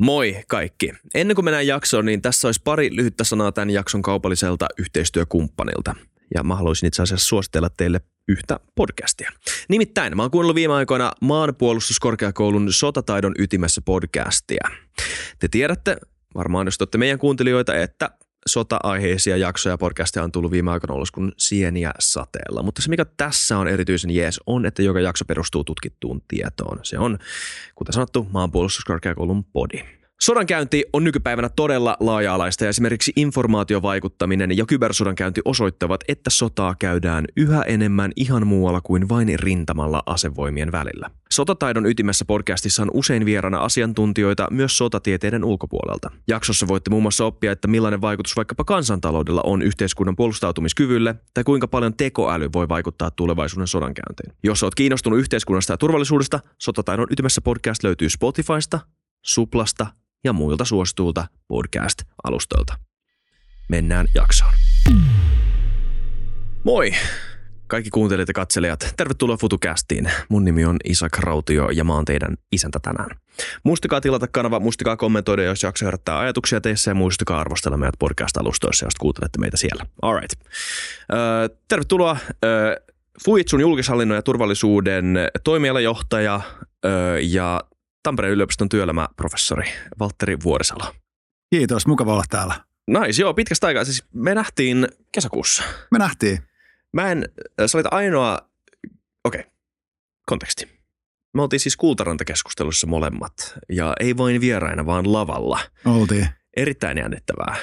Moi kaikki. Ennen kuin mennään jaksoon, niin tässä olisi pari lyhyttä sanaa tämän jakson kaupalliselta yhteistyökumppanilta. Ja mä haluaisin itse asiassa suositella teille yhtä podcastia. Nimittäin mä oon kuunnellut viime aikoina maanpuolustuskorkeakoulun sotataidon ytimessä podcastia. Te tiedätte, varmaan jos olette meidän kuuntelijoita, että sota-aiheisia jaksoja ja podcasteja on tullut viime aikoina ollut kuin sieniä sateella. Mutta se, mikä tässä on erityisen jees, on, että joka jakso perustuu tutkittuun tietoon. Se on, kuten sanottu, maanpuolustuskorkeakoulun podi. Sodankäynti on nykypäivänä todella laaja-alaista ja esimerkiksi informaatiovaikuttaminen ja kybersodankäynti osoittavat, että sotaa käydään yhä enemmän ihan muualla kuin vain rintamalla asevoimien välillä. Sotataidon ytimessä podcastissa on usein vierana asiantuntijoita myös sotatieteiden ulkopuolelta. Jaksossa voitte muun muassa oppia, että millainen vaikutus vaikkapa kansantaloudella on yhteiskunnan puolustautumiskyvylle tai kuinka paljon tekoäly voi vaikuttaa tulevaisuuden sodankäyntiin. Jos olet kiinnostunut yhteiskunnasta ja turvallisuudesta, Sotataidon ytimessä podcast löytyy Spotifysta, Suplasta ja muilta suosituilta podcast-alustoilta. Mennään jaksoon. Moi! Kaikki kuuntelijat ja katselijat, tervetuloa FutuCastiin. Mun nimi on Isak Rautio ja mä oon teidän isäntä tänään. Muistakaa tilata kanava, muistakaa kommentoida, jos jakso herättää ajatuksia teissä ja muistakaa arvostella meidät podcast-alustoissa, jos kuuntelette meitä siellä. Alright. Öö, tervetuloa öö, Fuitsun julkishallinnon ja turvallisuuden toimialajohtaja öö, ja Tampereen yliopiston työelämäprofessori Valtteri Vuorisalo. Kiitos, mukava olla täällä. Nais, joo, pitkästä aikaa. Siis me nähtiin kesäkuussa. Me nähtiin. Mä en, sä olit ainoa, okei, okay. konteksti. Me oltiin siis Kultaranta-keskustelussa molemmat, ja ei vain vieraina, vaan lavalla. Oltiin. Erittäin jännittävää.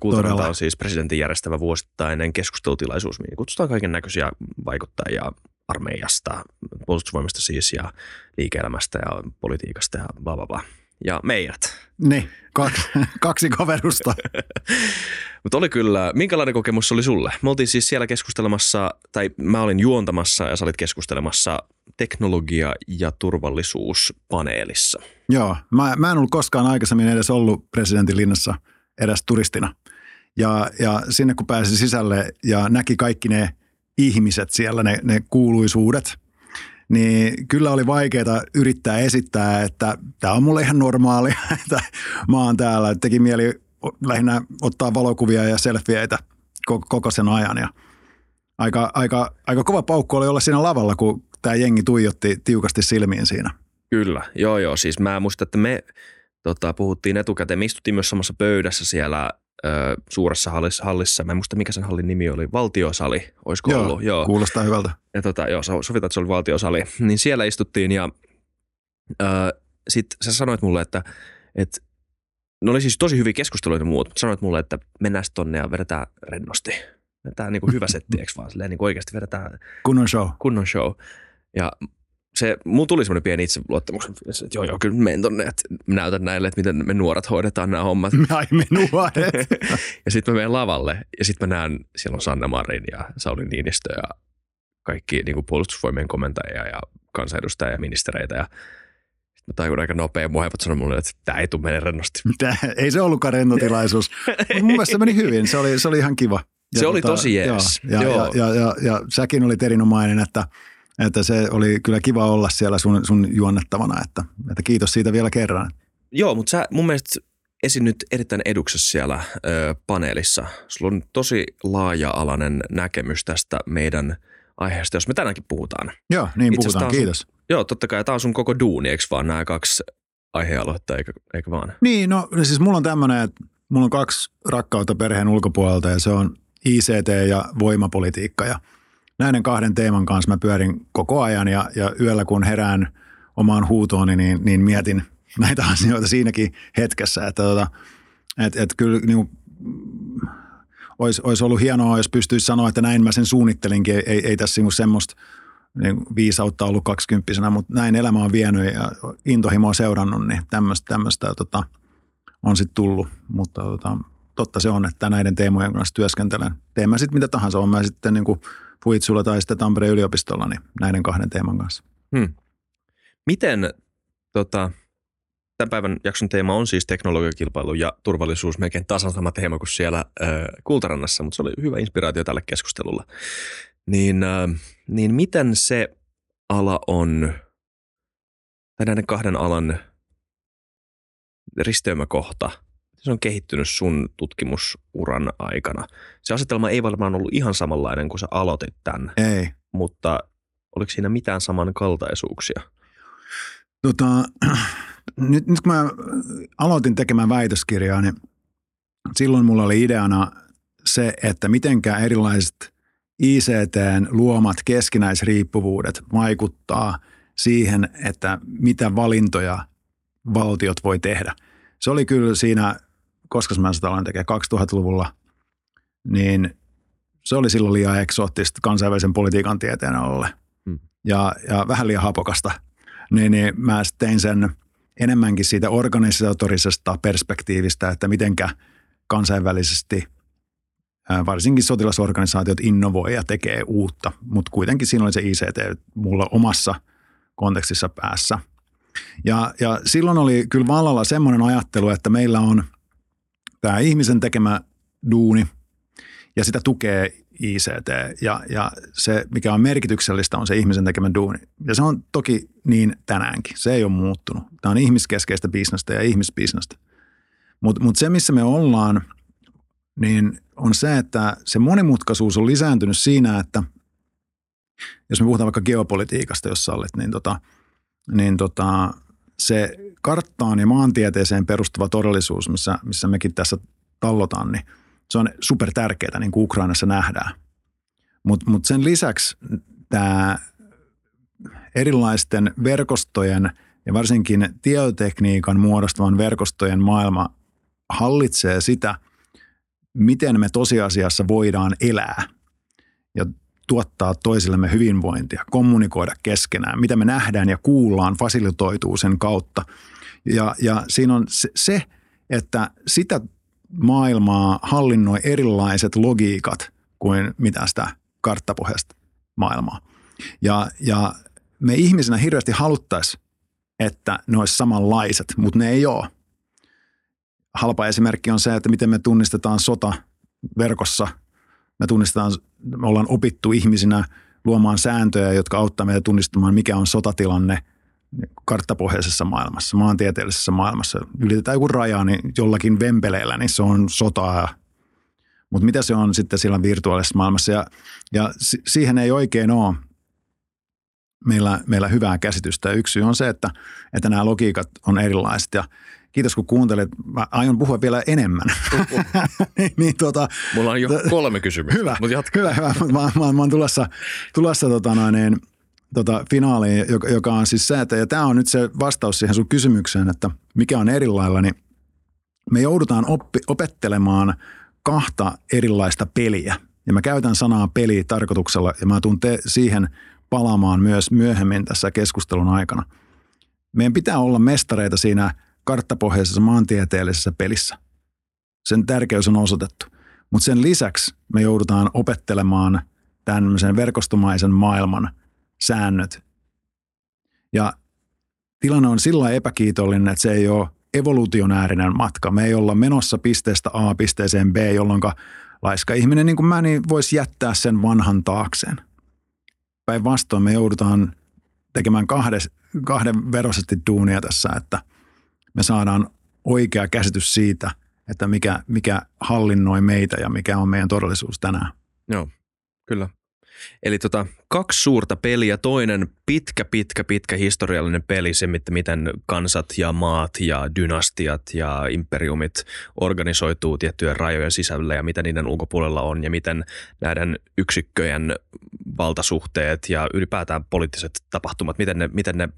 Kultaranta Todella. on siis presidentin järjestävä vuosittainen keskustelutilaisuus, mihin kutsutaan kaiken näköisiä vaikuttajia armeijasta, puolustusvoimista siis ja liike-elämästä ja politiikasta ja bla bla bla. Ja meidät. Niin, kaksi, kaksi kaverusta. Mutta oli kyllä, minkälainen kokemus oli sulle? Me oltiin siis siellä keskustelemassa, tai mä olin juontamassa ja sä olit keskustelemassa teknologia- ja turvallisuuspaneelissa. Joo, mä, mä en ollut koskaan aikaisemmin edes ollut presidentin linnassa edes turistina. Ja, ja sinne kun pääsi sisälle ja näki kaikki ne – ihmiset siellä, ne, ne kuuluisuudet, niin kyllä oli vaikeaa yrittää esittää, että tämä on mulle ihan normaalia, että mä oon täällä. Teki mieli lähinnä ottaa valokuvia ja selfieitä koko sen ajan ja aika, aika, aika kova paukku oli olla siinä lavalla, kun tämä jengi tuijotti tiukasti silmiin siinä. Kyllä, joo joo. Siis mä muistan, että me tota, puhuttiin etukäteen. Me istuttiin myös samassa pöydässä siellä ö, suuressa hallissa, hallissa. Mä en muista, mikä sen hallin nimi oli. Valtiosali, olisiko joo, ollut? Joo, kuulostaa hyvältä. Ja tota, joo, sovitaan, että se oli valtiosali. Niin siellä istuttiin ja sitten sä sanoit mulle, että, että ne oli siis tosi hyviä keskusteluita muut, mutta sanoit mulle, että mennään tonne ja vedetään rennosti. Tämä on niin hyvä setti, eikö vaan? Silleen niin oikeasti vedetään kunnon show. Kunnon show. Ja se, mulla tuli semmoinen pieni itseluottamus, että joo, joo, kyllä menen tonne, että näytän näille, että miten me nuoret hoidetaan nämä hommat. Ai me nuoret. ja sitten mä menen lavalle ja sitten mä näen, siellä on Sanna Marin ja Sauli Niinistö ja kaikki niin kuin puolustusvoimien komentajia ja kansanedustajia ja ministereitä ja Mä tajun aika nopea, mun heivät sanoi mulle, että tämä ei tule mene rennosti. Tää, ei se ollutkaan rennotilaisuus. mun mielestä se meni hyvin, se oli, se oli ihan kiva. Ja se tota, oli tosi jees. Ja, ja, ja, ja, ja, ja säkin olit erinomainen, että – että se oli kyllä kiva olla siellä sun, sun juonnettavana, että, että kiitos siitä vielä kerran. Joo, mutta sä mun mielestä esiinnyt erittäin eduksessa siellä ö, paneelissa. Sulla on tosi laaja-alainen näkemys tästä meidän aiheesta, jos me tänäänkin puhutaan. Joo, niin Itse puhutaan, kiitos. Sun, joo, totta kai tämä on sun koko duuni, eikö vaan nämä kaksi aihealuetta, eikö, eikö vaan? Niin, no siis mulla on tämmöinen, että mulla on kaksi rakkautta perheen ulkopuolelta ja se on ICT ja voimapolitiikka ja – näiden kahden teeman kanssa mä pyörin koko ajan ja, ja yöllä kun herään omaan huutooni, niin, niin mietin näitä asioita siinäkin hetkessä, että tota, et, et kyllä niin olisi, olisi ollut hienoa, jos pystyisi sanoa, että näin mä sen suunnittelinkin. Ei, ei, ei tässä niin semmoista niin viisautta ollut kaksikymppisenä, mutta näin elämä on vienyt ja intohimo on seurannut, niin tämmöistä, tämmöistä tota, on sitten tullut. Mutta tota, totta se on, että näiden teemojen kanssa työskentelen. Teen mä sitten mitä tahansa, on mä sitten niin kuin – Fuitsulla tai sitten Tampereen yliopistolla, niin näiden kahden teeman kanssa. Hmm. Miten tota, tämän päivän jakson teema on siis teknologiakilpailu ja turvallisuus, melkein tasan sama teema kuin siellä äh, Kultarannassa, mutta se oli hyvä inspiraatio tälle keskustelulla. Niin, äh, niin miten se ala on, tai näiden kahden alan risteymäkohta, se on kehittynyt sun tutkimusuran aikana? Se asetelma ei varmaan ollut ihan samanlainen kuin sä aloitit tämän, Ei. mutta oliko siinä mitään samankaltaisuuksia? Tota, nyt, nyt kun mä aloitin tekemään väitöskirjaa, niin silloin mulla oli ideana se, että mitenkä erilaiset ICTn luomat keskinäisriippuvuudet vaikuttaa siihen, että mitä valintoja valtiot voi tehdä. Se oli kyllä siinä, koska mä sitä aloin tekemään 2000-luvulla, niin se oli silloin liian eksoottista kansainvälisen politiikan tieteen alle Hmm. ja, ja vähän liian hapokasta. Niin, niin mä tein sen enemmänkin siitä organisatorisesta perspektiivistä, että mitenkä kansainvälisesti varsinkin sotilasorganisaatiot innovoi ja tekee uutta, mutta kuitenkin siinä oli se ICT mulla omassa kontekstissa päässä. Ja, ja silloin oli kyllä vallalla semmoinen ajattelu, että meillä on tämä ihmisen tekemä duuni ja sitä tukee ICT ja, ja se, mikä on merkityksellistä, on se ihmisen tekemä duuni. Ja se on toki niin tänäänkin. Se ei ole muuttunut. Tämä on ihmiskeskeistä bisnestä ja ihmisbisnestä. Mutta mut se, missä me ollaan, niin on se, että se monimutkaisuus on lisääntynyt siinä, että jos me puhutaan vaikka geopolitiikasta, jos sallit, niin, tota, niin tota, se karttaan ja maantieteeseen perustuva todellisuus, missä, missä mekin tässä tallotaan, niin se on super tärkeää, niin kuin Ukrainassa nähdään. Mutta mut sen lisäksi tämä erilaisten verkostojen ja varsinkin tietotekniikan muodostavan verkostojen maailma hallitsee sitä, miten me tosiasiassa voidaan elää ja tuottaa toisillemme hyvinvointia, kommunikoida keskenään, mitä me nähdään ja kuullaan fasilitoituu sen kautta. Ja, ja siinä on se, että sitä maailmaa hallinnoi erilaiset logiikat kuin mitä sitä karttapohjaista maailmaa. Ja, ja me ihmisenä hirveästi haluttaisiin, että ne olisi samanlaiset, mutta ne ei ole. Halpa esimerkki on se, että miten me tunnistetaan sota verkossa. Me tunnistetaan, me ollaan opittu ihmisinä luomaan sääntöjä, jotka auttaa meitä tunnistamaan, mikä on sotatilanne karttapohjaisessa maailmassa, maantieteellisessä maailmassa. Ylitetään joku raja, niin jollakin vempeleellä, niin se on sotaa. Mutta mitä se on sitten siellä virtuaalisessa maailmassa? Ja, ja siihen ei oikein ole meillä, meillä hyvää käsitystä. Yksi on se, että, että nämä logiikat on erilaiset ja kiitos kun kuuntelit. Mä aion puhua vielä enemmän. niin, niin, tota, Mulla on jo kolme kysymystä. Hyvä, Mut hyvä, hyvä. Mä, mä, mä oon tulossa, tulossa tota noin, niin, tota, finaaliin, joka, joka on siis se, että ja tämä on nyt se vastaus siihen sun kysymykseen, että mikä on erilailla, niin me joudutaan oppi, opettelemaan kahta erilaista peliä. Ja mä käytän sanaa peli tarkoituksella ja mä tuun te, siihen palaamaan myös myöhemmin tässä keskustelun aikana. Meidän pitää olla mestareita siinä karttapohjaisessa maantieteellisessä pelissä. Sen tärkeys on osoitettu. Mutta sen lisäksi me joudutaan opettelemaan tämmöisen verkostomaisen maailman säännöt. Ja tilanne on sillä epäkiitollinen, että se ei ole evolutionäärinen matka. Me ei olla menossa pisteestä A pisteeseen B, jolloin laiska ihminen niin kuin mä niin voisi jättää sen vanhan taakseen. Päinvastoin me joudutaan tekemään kahdes, kahden veroisesti duunia tässä, että me saadaan oikea käsitys siitä, että mikä, mikä hallinnoi meitä ja mikä on meidän todellisuus tänään. Joo, kyllä. Eli tota, kaksi suurta peliä, toinen pitkä, pitkä, pitkä historiallinen peli, se miten kansat ja maat ja dynastiat ja imperiumit organisoituu tiettyjen rajojen sisällä ja mitä niiden ulkopuolella on ja miten näiden yksikköjen valtasuhteet ja ylipäätään poliittiset tapahtumat, miten ne, miten ne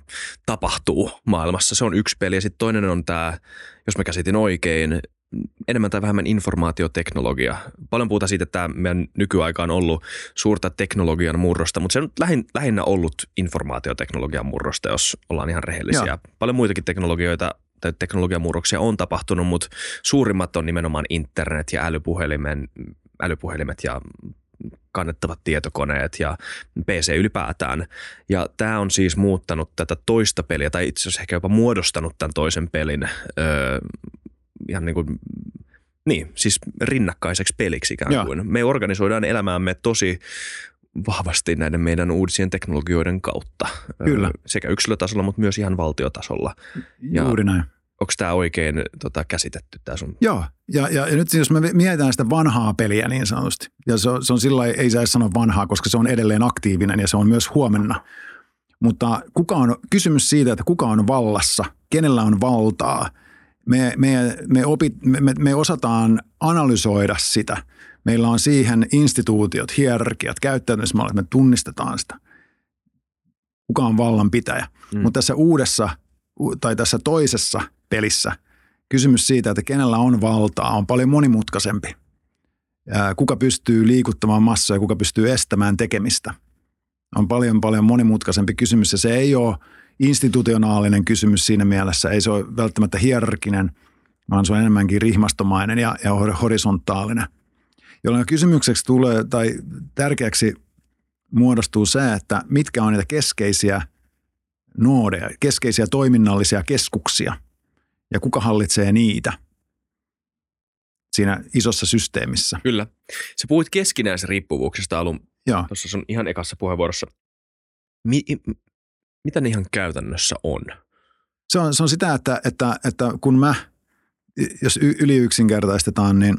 tapahtuu maailmassa. Se on yksi peli ja sitten toinen on tämä, jos mä käsitin oikein, enemmän tai vähemmän informaatioteknologia. Paljon puhutaan siitä, että tämä meidän nykyaika on ollut suurta teknologian murrosta, mutta se on lähin, lähinnä ollut informaatioteknologian murrosta, jos ollaan ihan rehellisiä. Joo. Paljon muitakin teknologioita tai teknologiamurroksia on tapahtunut, mutta suurimmat on nimenomaan internet ja älypuhelimen, älypuhelimet ja kannettavat tietokoneet ja PC ylipäätään. Ja tämä on siis muuttanut tätä toista peliä, tai itse asiassa ehkä jopa muodostanut tämän toisen pelin öö, ihan niin kuin, niin, siis rinnakkaiseksi peliksi ikään kuin. Joo. Me organisoidaan elämäämme tosi vahvasti näiden meidän uudisien teknologioiden kautta. Kyllä. Sekä yksilötasolla, mutta myös ihan valtiotasolla. Ja, Juuri näin. Onko tämä oikein tota, käsitetty tämä sun? Joo, ja, ja, ja nyt jos me mietitään sitä vanhaa peliä niin sanotusti, ja se on, se on sillä ei saa sanoa vanhaa, koska se on edelleen aktiivinen ja se on myös huomenna. Mutta kuka on, kysymys siitä, että kuka on vallassa, kenellä on valtaa, me, me, me, opit, me, me osataan analysoida sitä. Meillä on siihen instituutiot, hierarkiat, käyttäytymismallit, me tunnistetaan sitä. Kuka on vallanpitäjä. Mm. Mutta tässä uudessa tai tässä toisessa pelissä kysymys siitä, että kenellä on valtaa, on paljon monimutkaisempi. Kuka pystyy liikuttamaan massoja, kuka pystyy estämään tekemistä. On paljon paljon monimutkaisempi kysymys ja se ei ole institutionaalinen kysymys siinä mielessä. Ei se ole välttämättä hierarkinen, vaan se on enemmänkin rihmastomainen ja, ja horisontaalinen. Jolloin kysymykseksi tulee tai tärkeäksi muodostuu se, että mitkä on niitä keskeisiä – noodeja, keskeisiä toiminnallisia keskuksia ja kuka hallitsee niitä siinä isossa systeemissä. Kyllä. Sä puhuit keskinäisriippuvuuksista alun Joo. tuossa sun ihan ekassa puheenvuorossa. Mi- mitä ne ihan käytännössä on? Se on, se on sitä, että, että, että kun mä, jos yli yksinkertaistetaan, niin,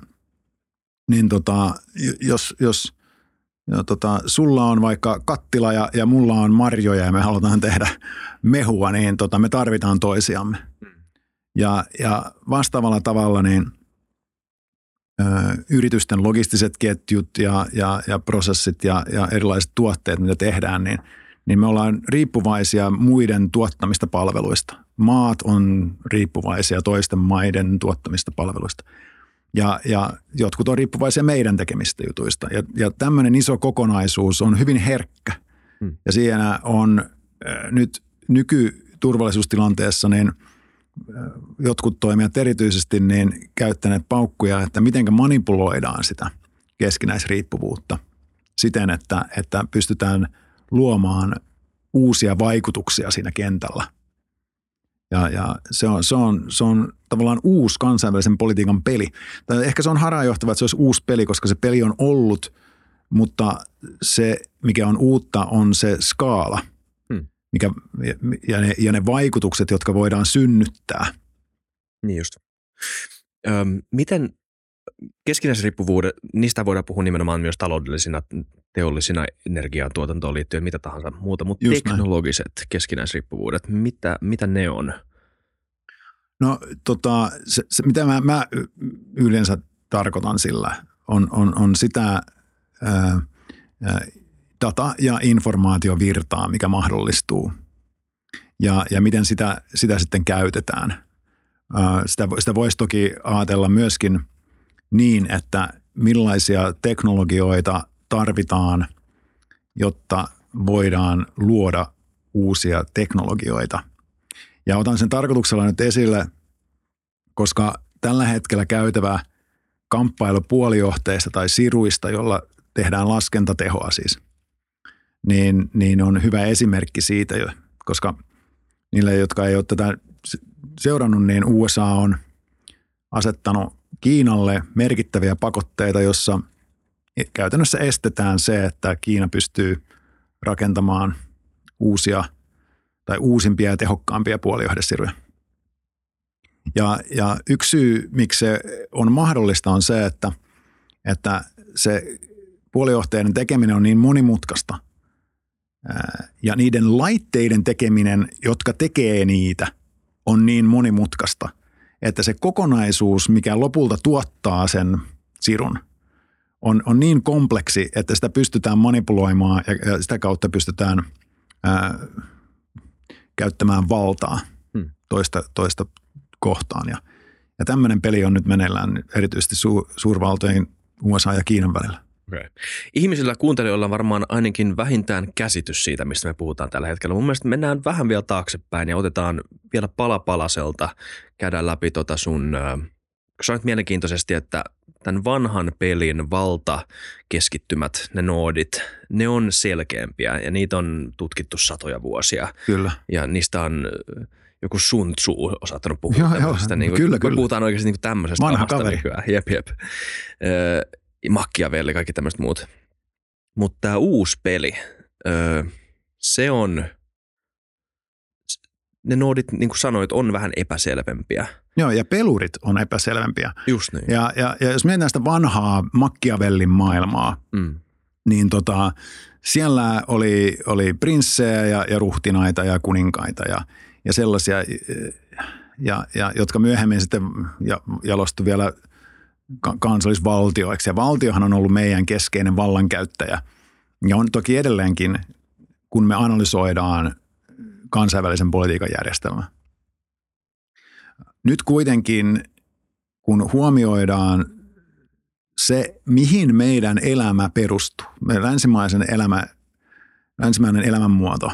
niin tota, jos, jos ja tota, sulla on vaikka kattila ja, ja mulla on marjoja ja me halutaan tehdä mehua, niin tota, me tarvitaan toisiamme. Ja, ja vastaavalla tavalla niin ö, yritysten logistiset ketjut ja, ja, ja prosessit ja, ja erilaiset tuotteet, mitä tehdään, niin, niin me ollaan riippuvaisia muiden tuottamista palveluista. Maat on riippuvaisia toisten maiden tuottamista palveluista – ja, ja jotkut on riippuvaisia meidän tekemistä jutuista. Ja, ja tämmöinen iso kokonaisuus on hyvin herkkä. Hmm. Ja siinä on äh, nyt nykyturvallisuustilanteessa niin äh, jotkut toimijat erityisesti niin käyttäneet paukkuja, että miten manipuloidaan sitä keskinäisriippuvuutta siten, että, että pystytään luomaan uusia vaikutuksia siinä kentällä – ja, ja se, on, se, on, se on tavallaan uusi kansainvälisen politiikan peli. Tai ehkä se on harhaanjohtava, että se olisi uusi peli, koska se peli on ollut, mutta se, mikä on uutta, on se skaala hmm. mikä, ja, ne, ja ne vaikutukset, jotka voidaan synnyttää. Niin just. Öm, miten keskinäisriippuvuudet, niistä voidaan puhua nimenomaan myös taloudellisina, teollisina energiantuotantoon liittyen, mitä tahansa muuta, mutta Just teknologiset näin. keskinäisriippuvuudet, mitä, mitä ne on? No tota, se, se, mitä mä, mä yleensä tarkoitan sillä, on, on, on sitä ää, data- ja informaatiovirtaa, mikä mahdollistuu ja, ja miten sitä, sitä sitten käytetään. Ää, sitä, sitä voisi toki ajatella myöskin – niin, että millaisia teknologioita tarvitaan, jotta voidaan luoda uusia teknologioita. Ja otan sen tarkoituksella nyt esille, koska tällä hetkellä käytävä kamppailu puolijohteista tai siruista, jolla tehdään laskentatehoa siis, niin, niin on hyvä esimerkki siitä jo, koska niille, jotka ei ole tätä seurannut, niin USA on asettanut Kiinalle merkittäviä pakotteita, jossa käytännössä estetään se, että Kiina pystyy rakentamaan uusia tai uusimpia ja tehokkaampia puolijohdesiruja. Ja, ja yksi syy, miksi se on mahdollista, on se, että, että se puolijohteiden tekeminen on niin monimutkaista. Ja niiden laitteiden tekeminen, jotka tekee niitä, on niin monimutkaista, että se kokonaisuus, mikä lopulta tuottaa sen sirun, on, on niin kompleksi, että sitä pystytään manipuloimaan ja, ja sitä kautta pystytään ää, käyttämään valtaa hmm. toista, toista kohtaan. Ja, ja tämmöinen peli on nyt meneillään erityisesti su, suurvaltojen USA ja Kiinan välillä. Okay. Ihmisillä kuuntelijoilla on varmaan ainakin vähintään käsitys siitä, mistä me puhutaan tällä hetkellä. Mun mielestä mennään vähän vielä taaksepäin ja otetaan vielä pala palaselta, käydään läpi tota sun, äh, sanoit mielenkiintoisesti, että tämän vanhan pelin valta keskittymät, ne noodit, ne on selkeämpiä ja niitä on tutkittu satoja vuosia. Kyllä. Ja niistä on joku Sun Tzu osattanut puhua joo, joo, niin kuin, kyllä, kyllä. puhutaan oikeasti niin tämmöisestä Vanha kaveri. nykyään. Jep, jep. Machiavelli, kaikki tämmöiset muut. Mutta tämä uusi peli, öö, se on, ne noodit, niin kuin sanoit, on vähän epäselvempiä. Joo, ja pelurit on epäselvempiä. Just niin. Ja, ja, ja jos mietitään sitä vanhaa Machiavellin maailmaa, Mm. niin tota, siellä oli, oli prinssejä ja, ja ruhtinaita ja kuninkaita ja, ja sellaisia, ja, ja, jotka myöhemmin sitten ja, jalostui vielä ka- kansallisvaltioiksi. Ja valtiohan on ollut meidän keskeinen vallankäyttäjä. Ja on toki edelleenkin, kun me analysoidaan kansainvälisen politiikan järjestelmä. Nyt kuitenkin, kun huomioidaan se, mihin meidän elämä perustuu, meidän länsimaisen elämä, länsimainen elämänmuoto,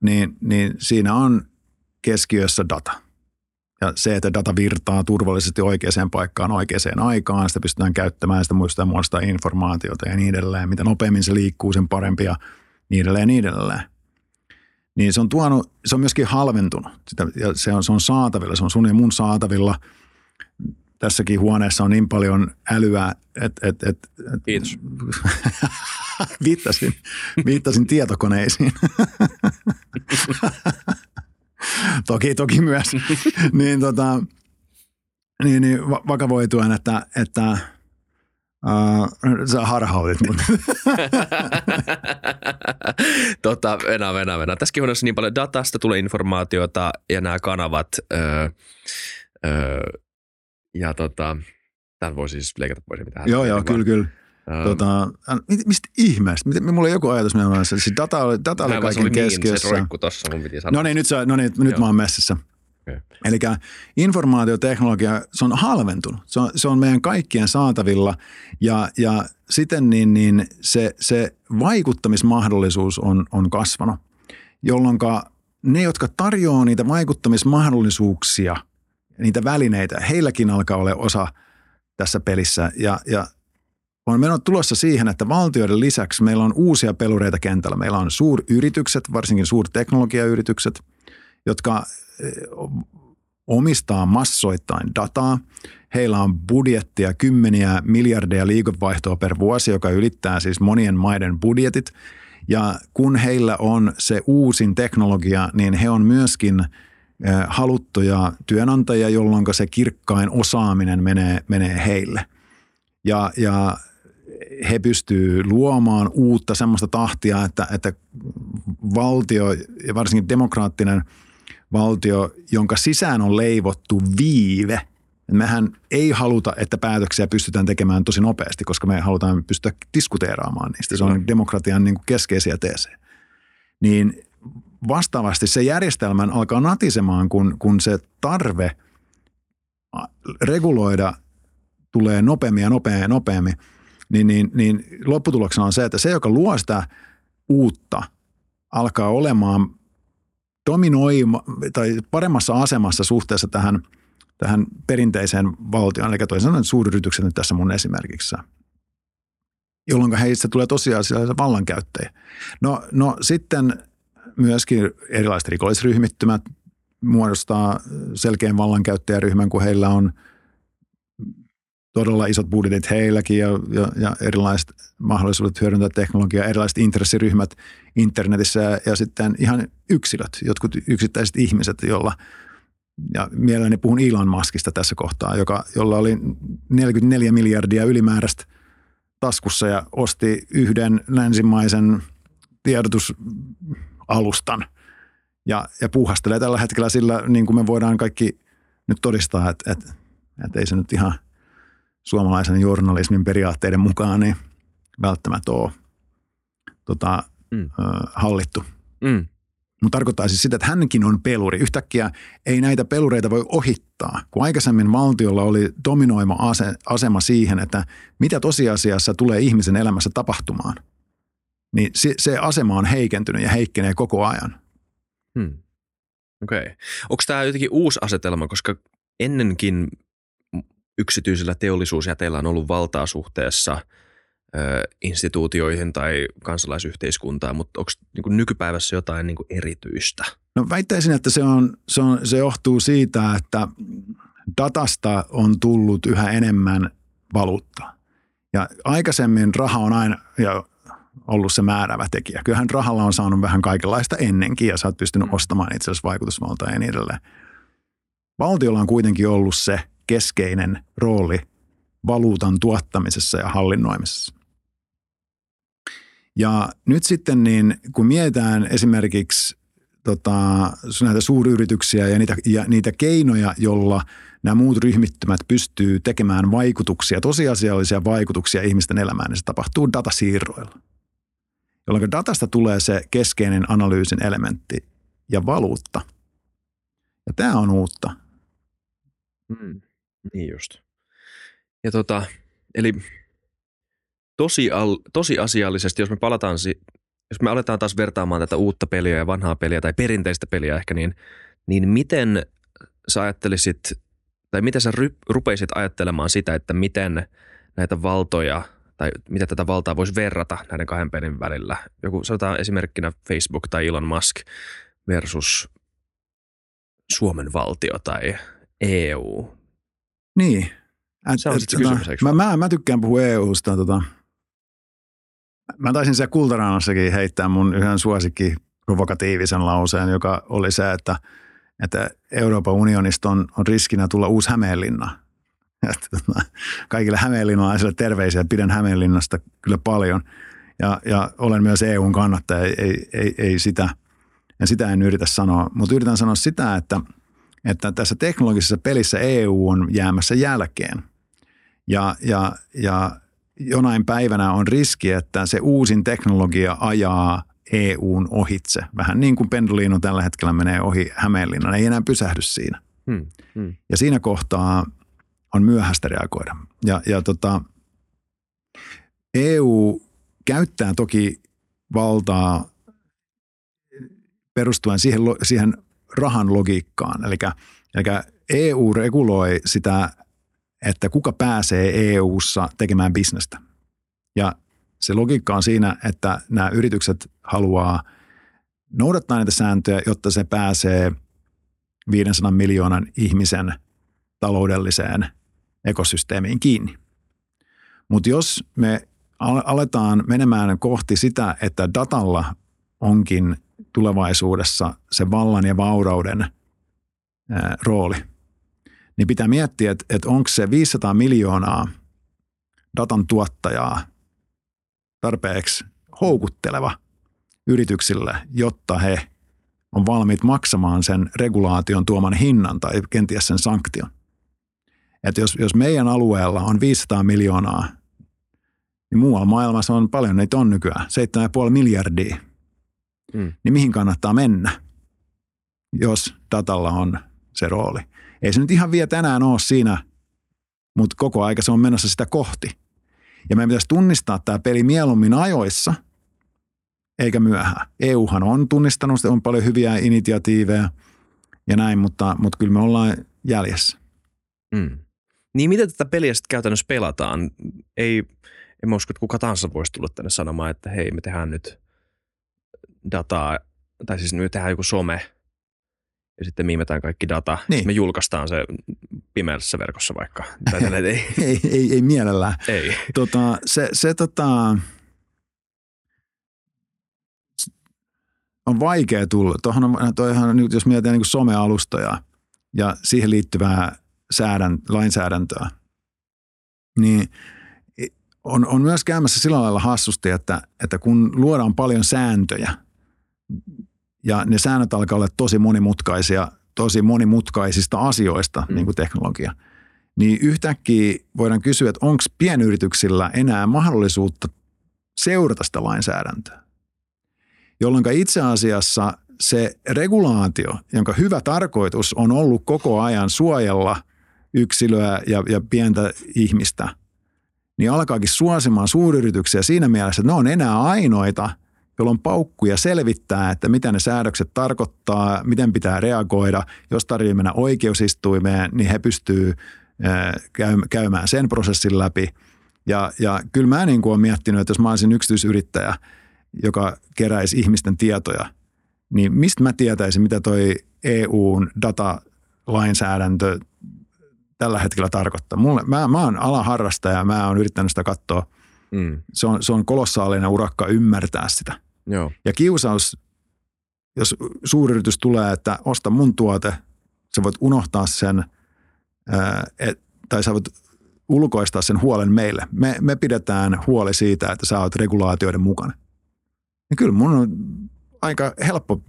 niin, niin siinä on keskiössä data. Ja se, että data virtaa turvallisesti oikeaan paikkaan oikeaan aikaan, sitä pystytään käyttämään, sitä muistaa muodostaa informaatiota ja niin edelleen. Mitä nopeammin se liikkuu, sen parempi ja niin edelleen ja niin edelleen. Niin se on tuonut, se on myöskin halventunut. Sitä, ja se on, se on saatavilla, se on sun ja mun saatavilla. Tässäkin huoneessa on niin paljon älyä, että et, et, et, Kiitos. viittasin, viittasin tietokoneisiin. toki, toki myös. niin, tota, niin, niin va- vakavoituen, että, että Uh, sä harhautit mut. tota, venä, venä, venä. Tässäkin on niin paljon datasta, tulee informaatiota ja nämä kanavat. Öö, öö, ja tota, tämän voi siis leikata pois, mitä hän joo, sanoi, joo, vaan, kyllä, kyllä. öö, Tota, äh, mistä ihmeestä? Miten, mulla oli joku ajatus mielessä. Siis data oli, data oli hän kaiken oli niin, se keskiössä. roikku tossa, mun piti sanoa. No niin, nyt, sä, no niin, nyt Joo. mä oon messissä. Eli informaatioteknologia, se on halventunut. Se on, se on meidän kaikkien saatavilla ja, ja siten niin, niin se, se vaikuttamismahdollisuus on, on kasvanut, jolloin ne, jotka tarjoaa niitä vaikuttamismahdollisuuksia, niitä välineitä, heilläkin alkaa olla osa tässä pelissä. Ja, ja on on tulossa siihen, että valtioiden lisäksi meillä on uusia pelureita kentällä. Meillä on suuryritykset, varsinkin suurteknologiayritykset, jotka omistaa massoittain dataa. Heillä on budjettia kymmeniä miljardeja liikevaihtoa per vuosi, joka ylittää siis monien maiden budjetit. Ja kun heillä on se uusin teknologia, niin he on myöskin haluttuja työnantajia, jolloin se kirkkain osaaminen menee, menee heille. Ja, ja he pystyy luomaan uutta semmoista tahtia, että, että valtio ja varsinkin demokraattinen valtio, jonka sisään on leivottu viive. Mehän ei haluta, että päätöksiä pystytään tekemään tosi nopeasti, koska me halutaan pystyä diskuteeraamaan niistä. Se on demokratian niin kuin keskeisiä teesejä. Niin vastaavasti se järjestelmän alkaa natisemaan, kun, kun se tarve reguloida tulee nopeammin ja nopeammin ja nopeammin, niin, niin, niin lopputuloksena on se, että se, joka luo sitä uutta, alkaa olemaan dominoima tai paremmassa asemassa suhteessa tähän, tähän perinteiseen valtioon, eli toisin sanoen suuryritykset nyt tässä mun esimerkissä, jolloin heistä tulee tosiasiallisia vallankäyttäjiä. No, no sitten myöskin erilaiset rikollisryhmittymät muodostaa selkeän vallankäyttäjäryhmän, kun heillä on todella isot budjetit heilläkin ja, ja, ja erilaiset mahdollisuudet hyödyntää teknologiaa, erilaiset intressiryhmät internetissä ja, ja sitten ihan yksilöt, jotkut yksittäiset ihmiset, jolla ja mielelläni puhun Elon Muskista tässä kohtaa, joka, jolla oli 44 miljardia ylimääräistä taskussa ja osti yhden länsimaisen tiedotusalustan ja, ja puuhastelee tällä hetkellä sillä, niin kuin me voidaan kaikki nyt todistaa, että, että, että ei se nyt ihan suomalaisen journalismin periaatteiden mukaan niin välttämättä ole tota, Mm. hallittu. Mm. Mutta tarkoittaa siis sitä, että hänkin on peluri. Yhtäkkiä ei näitä pelureita voi ohittaa, kun aikaisemmin valtiolla oli dominoima ase, asema siihen, että mitä tosiasiassa tulee ihmisen elämässä tapahtumaan. Niin se, se asema on heikentynyt ja heikkenee koko ajan. Hmm. Okei. Okay. Onko tämä jotenkin uusi asetelma, koska ennenkin yksityisellä teollisuusjäteillä on ollut valtaa suhteessa ö, instituutioihin tai kansalaisyhteiskuntaan, mutta onko niin nykypäivässä jotain niin erityistä? No väittäisin, että se, on, se, on, se johtuu siitä, että datasta on tullut yhä enemmän valuuttaa. Ja aikaisemmin raha on aina, ja ollut se määrävä tekijä. Kyllähän rahalla on saanut vähän kaikenlaista ennenkin ja sä oot pystynyt mm. ostamaan itse asiassa vaikutusvaltaa ja niin edelleen. Valtiolla on kuitenkin ollut se keskeinen rooli valuutan tuottamisessa ja hallinnoimisessa. Ja nyt sitten niin, kun mietitään esimerkiksi tota, näitä suuryrityksiä ja niitä, ja niitä keinoja, jolla nämä muut ryhmittymät pystyy tekemään vaikutuksia, tosiasiallisia vaikutuksia ihmisten elämään, niin se tapahtuu datasiirroilla. Jolloin datasta tulee se keskeinen analyysin elementti ja valuutta. Ja tämä on uutta. Mm, niin just. Ja tota, eli tosi, al, tosiasiallisesti, jos me palataan, jos me aletaan taas vertaamaan tätä uutta peliä ja vanhaa peliä tai perinteistä peliä ehkä, niin, niin miten sä ajattelisit, tai miten sä ry, rupeisit ajattelemaan sitä, että miten näitä valtoja tai miten tätä valtaa voisi verrata näiden kahden pelin välillä. Joku sanotaan esimerkkinä Facebook tai Elon Musk versus Suomen valtio tai EU. Niin. Ät, se on sitten kysymys, mä, mä, mä, tykkään puhua EUsta. Tota. Mä taisin siellä kultaraanassakin heittää mun yhden suosikki provokatiivisen lauseen, joka oli se, että, että Euroopan unionista on, on riskinä tulla uusi Hämeenlinna. Että, tota, kaikille hämeenlinnalaisille terveisiä, pidän Hämeenlinnasta kyllä paljon. Ja, ja olen myös EUn kannattaja, ei, ei, ei, ei sitä, ja sitä en yritä sanoa. Mutta yritän sanoa sitä, että, että tässä teknologisessa pelissä EU on jäämässä jälkeen. Ja, ja, ja jonain päivänä on riski, että se uusin teknologia ajaa EUn ohitse. Vähän niin kuin Pendolino tällä hetkellä menee ohi Hämeenlinnan, ei enää pysähdy siinä. Hmm, hmm. Ja siinä kohtaa on myöhäistä reagoida. Ja, ja tota, EU käyttää toki valtaa perustuen siihen, siihen rahan logiikkaan. Eli, eli EU reguloi sitä että kuka pääsee EU-ssa tekemään bisnestä. Ja se logiikka on siinä, että nämä yritykset haluaa noudattaa näitä sääntöjä, jotta se pääsee 500 miljoonan ihmisen taloudelliseen ekosysteemiin kiinni. Mutta jos me aletaan menemään kohti sitä, että datalla onkin tulevaisuudessa se vallan ja vaurauden rooli – niin pitää miettiä, että, että onko se 500 miljoonaa datan tuottajaa tarpeeksi houkutteleva yrityksille, jotta he on valmiit maksamaan sen regulaation tuoman hinnan tai kenties sen sanktion. Että jos, jos meidän alueella on 500 miljoonaa, niin muualla maailmassa on paljon, niitä on nykyään, 7,5 miljardia. Mm. Niin mihin kannattaa mennä, jos datalla on se rooli? Ei se nyt ihan vielä tänään ole siinä, mutta koko aika se on menossa sitä kohti. Ja meidän pitäisi tunnistaa tämä peli mieluummin ajoissa, eikä myöhään. EUhan on tunnistanut, on paljon hyviä initiatiiveja ja näin, mutta, mutta kyllä me ollaan jäljessä. Mm. Niin miten tätä peliä sitten käytännössä pelataan? Ei, en mä usko, että kuka tahansa voisi tulla tänne sanomaan, että hei, me tehdään nyt dataa, tai siis me tehdään joku some, ja sitten miimetään kaikki data. Niin. Me julkaistaan se pimeässä verkossa vaikka. Tai ei. ei, ei, ei mielellään. Ei. Tota, se, se tota, on vaikea tulla. Tuohon on, toihan, nyt jos mietitään niin somealustoja ja siihen liittyvää säädän, lainsäädäntöä, niin on, on myös käymässä sillä lailla hassusti, että, että kun luodaan paljon sääntöjä, ja ne säännöt alkaa olla tosi monimutkaisia, tosi monimutkaisista asioista, mm. niin kuin teknologia. Niin yhtäkkiä voidaan kysyä, että onko pienyrityksillä enää mahdollisuutta seurata sitä lainsäädäntöä. Jolloin itse asiassa se regulaatio, jonka hyvä tarkoitus on ollut koko ajan suojella yksilöä ja, ja pientä ihmistä, niin alkaakin suosimaan suuryrityksiä siinä mielessä, että ne on enää ainoita – jolla on paukkuja selvittää, että mitä ne säädökset tarkoittaa, miten pitää reagoida. Jos tarvitsee mennä oikeusistuimeen, niin he pystyy käymään sen prosessin läpi. Ja, ja kyllä mä niin kuin olen miettinyt, että jos mä olisin yksityisyrittäjä, joka keräisi ihmisten tietoja, niin mistä mä tietäisin, mitä toi EUn datalainsäädäntö tällä hetkellä tarkoittaa. Mulle, mä, mä oon alaharrastaja ja mä oon yrittänyt sitä katsoa Mm. Se on, se on kolossaalinen urakka ymmärtää sitä. Joo. Ja kiusaus, jos suuryritys tulee, että osta mun tuote, sä voit unohtaa sen, ää, et, tai sä voit ulkoistaa sen huolen meille. Me, me pidetään huoli siitä, että sä oot regulaatioiden mukana. Ja kyllä mun on aika helppo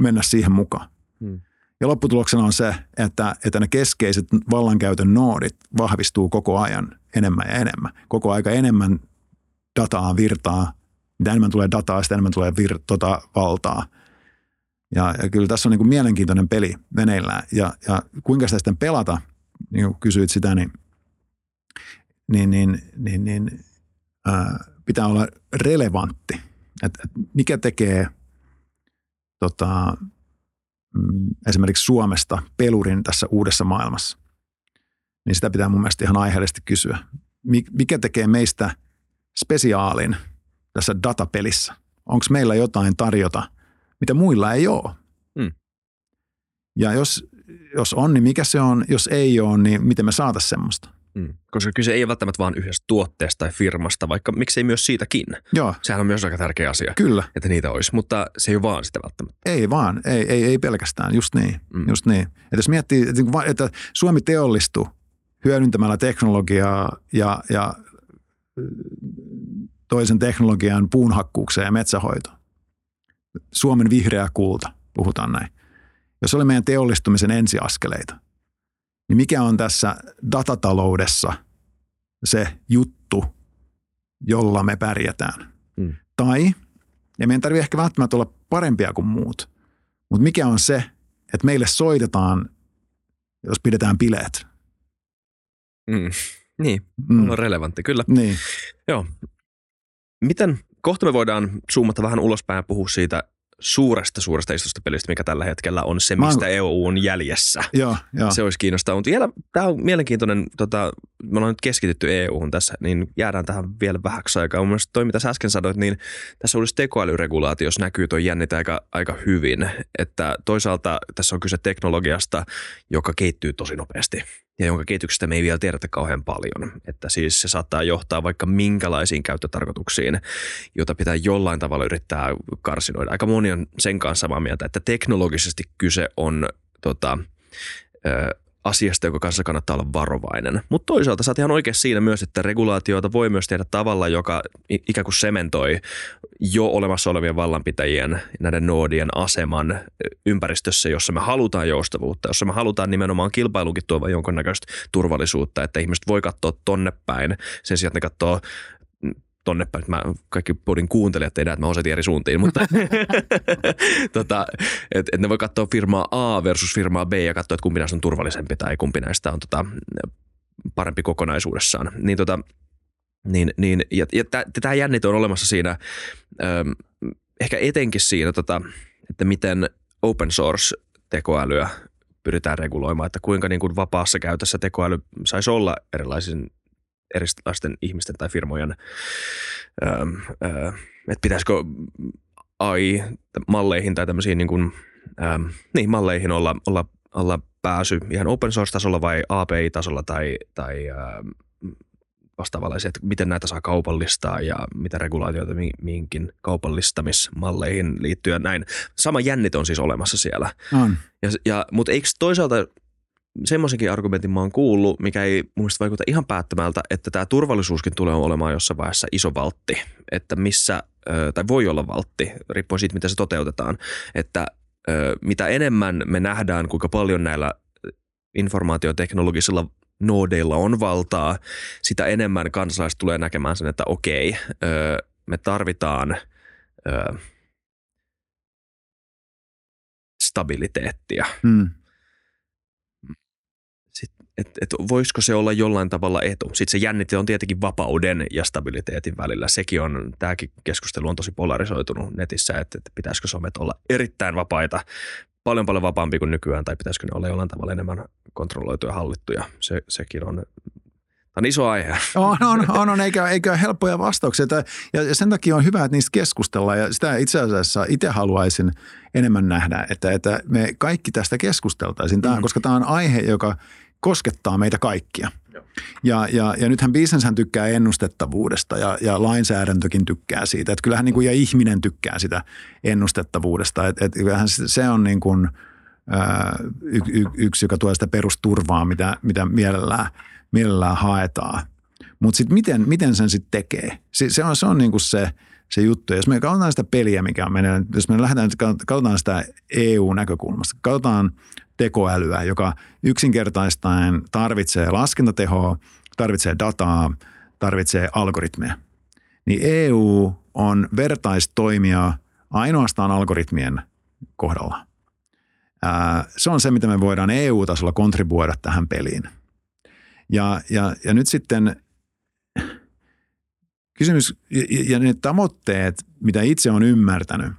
mennä siihen mukaan. Ja lopputuloksena on se, että, että ne keskeiset vallankäytön noodit vahvistuu koko ajan enemmän ja enemmän. Koko aika enemmän dataa virtaa. Mitä enemmän tulee dataa, sitä enemmän tulee vir, tota, valtaa. Ja, ja kyllä tässä on niin kuin mielenkiintoinen peli veneillään. Ja, ja kuinka sitä sitten pelata, niin kuin kysyit sitä, niin, niin, niin, niin, niin ää, pitää olla relevantti. Et, et mikä tekee tota, esimerkiksi Suomesta pelurin tässä uudessa maailmassa, niin sitä pitää mun mielestä ihan aiheellisesti kysyä. Mikä tekee meistä spesiaalin tässä datapelissä? Onko meillä jotain tarjota, mitä muilla ei ole? Hmm. Ja jos, jos on, niin mikä se on? Jos ei ole, niin miten me saataisiin semmoista? Mm. Koska kyse ei ole välttämättä vain yhdestä tuotteesta tai firmasta, vaikka miksei myös siitäkin. Joo. Sehän on myös aika tärkeä asia. Kyllä. Että niitä olisi, mutta se ei ole vaan sitä välttämättä. Ei vaan, ei, ei, ei pelkästään, just niin. Mm. Just niin. Että jos miettii, että, niinku Suomi teollistuu hyödyntämällä teknologiaa ja, ja toisen teknologian puunhakkuukseen ja metsähoitoon. Suomen vihreä kulta, puhutaan näin. Jos oli meidän teollistumisen ensiaskeleita, niin mikä on tässä datataloudessa se juttu, jolla me pärjätään? Mm. Tai, ja meidän tarvitse ehkä välttämättä olla parempia kuin muut, mutta mikä on se, että meille soitetaan, jos pidetään bileet? Mm. Niin, mm. on relevantti, kyllä. Niin. Joo. Miten, kohta me voidaan zoomata vähän ulospäin ja puhua siitä suuresta, suuresta isosta pelistä, mikä tällä hetkellä on se, mistä Mä... EU on jäljessä. Joo, joo. Se olisi kiinnostavaa. Mutta vielä, tämä on mielenkiintoinen, tota, me ollaan nyt keskitytty EU-hun tässä, niin jäädään tähän vielä vähäksi aikaa. Mun mielestä toi, mitä sä äsken sanoit, niin tässä uudessa tekoälyregulaatiossa näkyy tuo jännitä aika, aika hyvin. Että toisaalta tässä on kyse teknologiasta, joka kehittyy tosi nopeasti ja jonka kehityksestä me ei vielä tiedetä kauhean paljon. Että siis se saattaa johtaa vaikka minkälaisiin käyttötarkoituksiin, jota pitää jollain tavalla yrittää karsinoida. Aika moni on sen kanssa samaa mieltä, että teknologisesti kyse on tota, ö, asiasta, joka kanssa kannattaa olla varovainen. Mutta toisaalta sä oot ihan oikeassa siinä myös, että regulaatioita voi myös tehdä tavalla, joka ikään kuin sementoi jo olemassa olevien vallanpitäjien, näiden noodien aseman ympäristössä, jossa me halutaan joustavuutta, jossa me halutaan nimenomaan kilpailukin tuova jonkunnäköistä turvallisuutta, että ihmiset voi katsoa tonne päin sen sijaan, että ne katsoo tonne päin. Mä kaikki podin kuuntelijat tehdään, että mä osoitin eri suuntiin, mutta tota, et, et ne voi katsoa firmaa A versus firmaa B ja katsoa, että kumpi näistä on turvallisempi tai kumpi näistä on tota, parempi kokonaisuudessaan. Niin, tota, niin, niin, ja, ja tämä jännite on olemassa siinä, ähm, ehkä etenkin siinä, tota, että miten open source tekoälyä pyritään reguloimaan, että kuinka niin kuin vapaassa käytössä tekoäly saisi olla erilaisin erilaisten ihmisten tai firmojen, ähm, äh, että pitäisikö AI-malleihin tai tämmöisiin niin kuin, ähm, niin, malleihin olla, olla, olla pääsy ihan open source-tasolla vai API-tasolla tai, tai ähm, että miten näitä saa kaupallistaa ja mitä regulaatioita mihinkin kaupallistamismalleihin liittyy ja näin. Sama jännit on siis olemassa siellä. On. Ja, ja, mutta eikö toisaalta semmoisenkin argumentin mä oon kuullut, mikä ei mun mielestä vaikuta ihan päättämältä, että tämä turvallisuuskin tulee olemaan jossain vaiheessa iso valtti, että missä, tai voi olla valtti, riippuen siitä, miten se toteutetaan, että mitä enemmän me nähdään, kuinka paljon näillä informaatioteknologisilla noodeilla on valtaa, sitä enemmän kansalaiset tulee näkemään sen, että okei, me tarvitaan stabiliteettia. Hmm että et voisiko se olla jollain tavalla etu. Sitten se jännite on tietenkin vapauden ja stabiliteetin välillä. Sekin on, tämäkin keskustelu on tosi polarisoitunut netissä, että, että pitäisikö somet olla erittäin vapaita, paljon paljon vapaampi kuin nykyään, tai pitäisikö ne olla jollain tavalla enemmän kontrolloituja ja hallittuja. Se, sekin on on iso aihe. On, on, on, on eikä, eikä helppoja vastauksia. Ja sen takia on hyvä, että niistä keskustellaan. Ja sitä itse asiassa itse haluaisin enemmän nähdä, että, että me kaikki tästä keskusteltaisiin, tämä, mm. koska tämä on aihe, joka koskettaa meitä kaikkia. Ja, ja, ja nythän bisneshän tykkää ennustettavuudesta ja, ja lainsäädäntökin tykkää siitä. Että kyllähän niin kuin, ja ihminen tykkää sitä ennustettavuudesta. Että et, kyllähän se on niin kuin, y, y, yksi, joka tuo sitä perusturvaa, mitä, mitä mielellään, mielellään haetaan. Mutta sitten miten, miten sen sitten tekee? Se, se on, se, on niin kuin se, se juttu. Jos me katsotaan sitä peliä, mikä on meidän, jos me lähdetään, katsotaan sitä EU-näkökulmasta, katsotaan tekoälyä, joka yksinkertaistaen tarvitsee laskentatehoa, tarvitsee dataa, tarvitsee algoritmeja. Niin EU on vertaistoimija ainoastaan algoritmien kohdalla. Se on se, mitä me voidaan EU-tasolla kontribuoida tähän peliin. Ja, ja, ja nyt sitten kysymys ja, ja ne tavoitteet, mitä itse on ymmärtänyt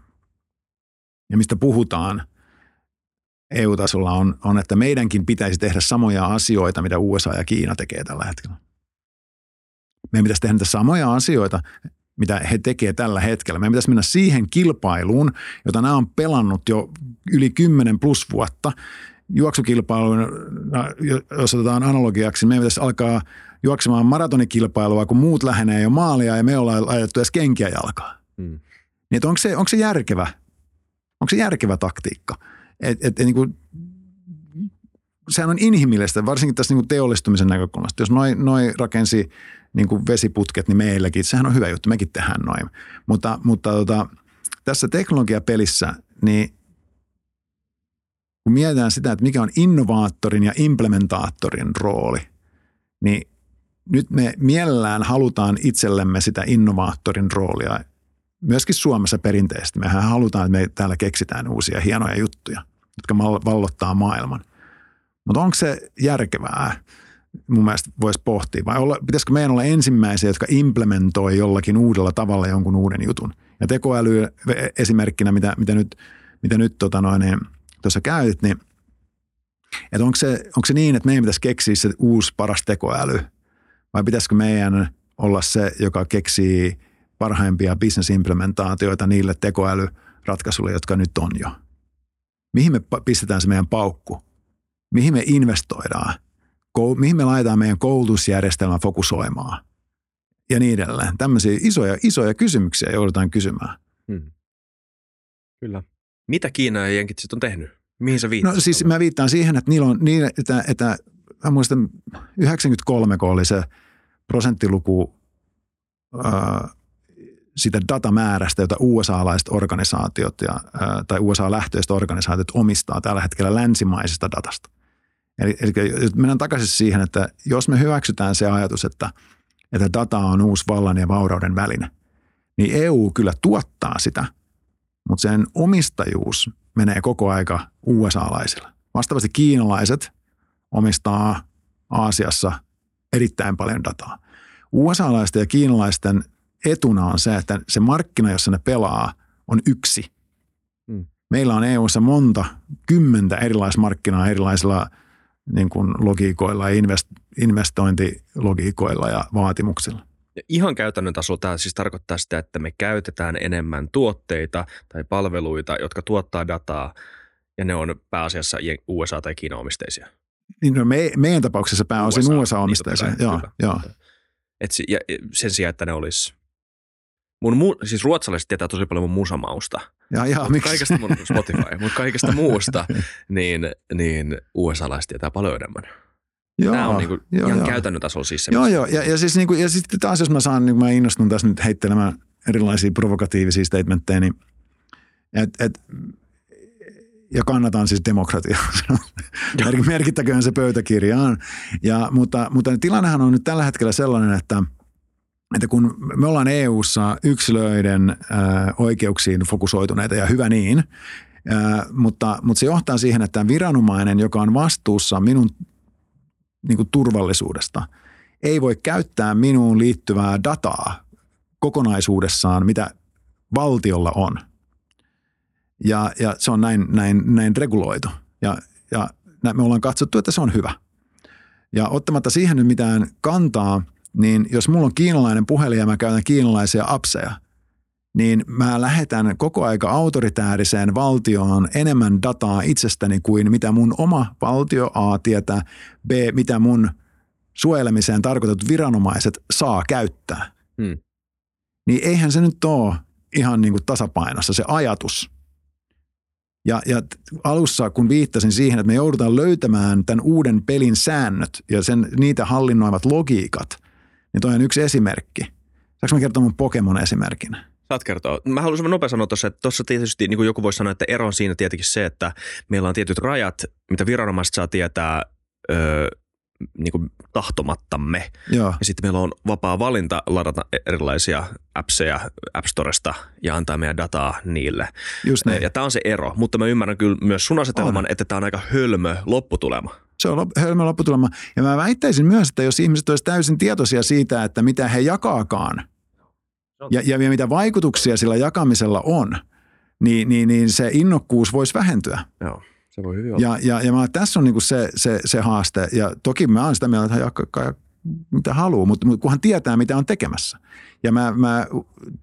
ja mistä puhutaan – EU-tasolla on, on, että meidänkin pitäisi tehdä samoja asioita, mitä USA ja Kiina tekee tällä hetkellä. Meidän pitäisi tehdä niitä samoja asioita, mitä he tekevät tällä hetkellä. Meidän pitäisi mennä siihen kilpailuun, jota nämä on pelannut jo yli 10 plus vuotta. Juoksukilpailuun, jos otetaan analogiaksi, meidän pitäisi alkaa juoksemaan maratonikilpailua, kun muut lähenee jo maalia ja me ollaan laitettu edes kenkiä jalkaa. Hmm. Niin onko se, onko se järkevä? Onko se järkevä taktiikka? Et, et, et, niin kuin, sehän on inhimillistä, varsinkin tässä niin kuin teollistumisen näkökulmasta. Jos noin noi rakensi niin kuin vesiputket, niin meilläkin, sehän on hyvä juttu, mekin tehdään noin. Mutta, mutta tota, tässä teknologiapelissä, niin kun mietitään sitä, että mikä on innovaattorin ja implementaattorin rooli, niin nyt me mielellään halutaan itsellemme sitä innovaattorin roolia myöskin Suomessa perinteisesti. Mehän halutaan, että me täällä keksitään uusia hienoja juttuja, jotka vallottaa maailman. Mutta onko se järkevää? Mun mielestä voisi pohtia. Vai olla, pitäisikö meidän olla ensimmäisiä, jotka implementoi jollakin uudella tavalla jonkun uuden jutun? Ja tekoäly esimerkkinä, mitä, mitä nyt, mitä nyt tota noin, niin, tuossa käytit, niin että onko se, onko se niin, että meidän pitäisi keksiä se uusi paras tekoäly? Vai pitäisikö meidän olla se, joka keksii parhaimpia bisnesimplementaatioita niille tekoälyratkaisuille, jotka nyt on jo. Mihin me pistetään se meidän paukku? Mihin me investoidaan? Mihin me laitetaan meidän koulutusjärjestelmä fokusoimaan? Ja niin edelleen. Tämmöisiä isoja, isoja kysymyksiä joudutaan kysymään. Hmm. Kyllä. Mitä Kiina ja Jenkit sitten on tehnyt? Mihin sä viittasit? No siis mä viittaan siihen, että niillä on, niin, että, että mä muistan 93, kun oli se prosenttiluku ää, sitä datamäärästä, jota USA-laiset organisaatiot ja, tai USA-lähtöiset organisaatiot omistaa tällä hetkellä länsimaisesta datasta. Eli, eli mennään takaisin siihen, että jos me hyväksytään se ajatus, että, että data on uusi vallan ja vaurauden väline, niin EU kyllä tuottaa sitä, mutta sen omistajuus menee koko aika USA-laisilla. Vastaavasti kiinalaiset omistaa Aasiassa erittäin paljon dataa. USA-laisten ja kiinalaisten etuna on se, että se markkina, jossa ne pelaa, on yksi. Hmm. Meillä on EU:ssa monta, kymmentä erilaismarkkinaa erilaisilla niin kuin logiikoilla ja invest, investointilogiikoilla ja vaatimuksilla. Ihan käytännön tasolla tämä siis tarkoittaa sitä, että me käytetään enemmän tuotteita tai palveluita, jotka tuottaa dataa, ja ne on pääasiassa USA- tai Kiina-omisteisia. Niin me, meidän tapauksessa pääosin USA, USA-omisteisia, niin joo, joo. Et ja sen sijaan, että ne olisi Mun mu- siis ruotsalaiset tietää tosi paljon mun musamausta. Ja, ja, miksi? Kaikesta mun Spotify, mutta kaikesta muusta, niin, niin USA-laiset tietää paljon enemmän. Joo, Tämä on niinku joo, ihan joo. käytännön tasolla siis se. Joo, joo. Ja, ja, siis niinku, ja sitten taas jos mä saan, niin mä innostun tässä nyt heittelemään erilaisia provokatiivisia statementteja, niin et, et, ja kannatan siis demokratiaa. Merkittäköön se pöytäkirjaan. Ja, mutta, mutta tilannehan on nyt tällä hetkellä sellainen, että – että kun me ollaan EU-ssa yksilöiden äh, oikeuksiin fokusoituneita ja hyvä niin, äh, mutta, mutta se johtaa siihen, että viranomainen, joka on vastuussa minun niin kuin turvallisuudesta, ei voi käyttää minuun liittyvää dataa kokonaisuudessaan, mitä valtiolla on. Ja, ja se on näin, näin, näin reguloitu. Ja, ja me ollaan katsottu, että se on hyvä. Ja ottamatta siihen nyt mitään kantaa – niin jos mulla on kiinalainen puhelin ja mä käytän kiinalaisia apseja, niin mä lähetän koko aika autoritääriseen valtioon enemmän dataa itsestäni kuin mitä mun oma valtio A tietää, B, mitä mun suojelemiseen tarkoitetut viranomaiset saa käyttää. Hmm. Niin eihän se nyt ole ihan niin kuin tasapainossa se ajatus. Ja, ja alussa, kun viittasin siihen, että me joudutaan löytämään tämän uuden pelin säännöt ja sen, niitä hallinnoivat logiikat, niin toi on yksi esimerkki. Saanko mä kertoa mun Pokemon-esimerkin? Saat kertoa. Mä haluaisin nopea sanoa tuossa, että tuossa tietysti niin kuin joku voisi sanoa, että ero on siinä tietenkin se, että meillä on tietyt rajat, mitä viranomaiset saa tietää öö, niin kuin tahtomattamme. Joo. Ja sitten meillä on vapaa valinta ladata erilaisia appseja App Storesta ja antaa meidän dataa niille. Just näin. Ja tämä on se ero, mutta mä ymmärrän kyllä myös sun asetelman, että tämä on aika hölmö lopputulema. Se on hölmö lopputulema. Ja mä väittäisin myös, että jos ihmiset olisivat täysin tietoisia siitä, että mitä he jakaakaan ja, ja, ja mitä vaikutuksia sillä jakamisella on, niin, niin, niin se innokkuus voisi vähentyä. Joo, se voi hyvin olla. Ja, ja, ja mä, tässä on niinku se, se, se haaste. Ja toki mä oon sitä mieltä, että jakakaa mitä haluaa, mutta, mutta kunhan tietää, mitä on tekemässä. Ja mä, mä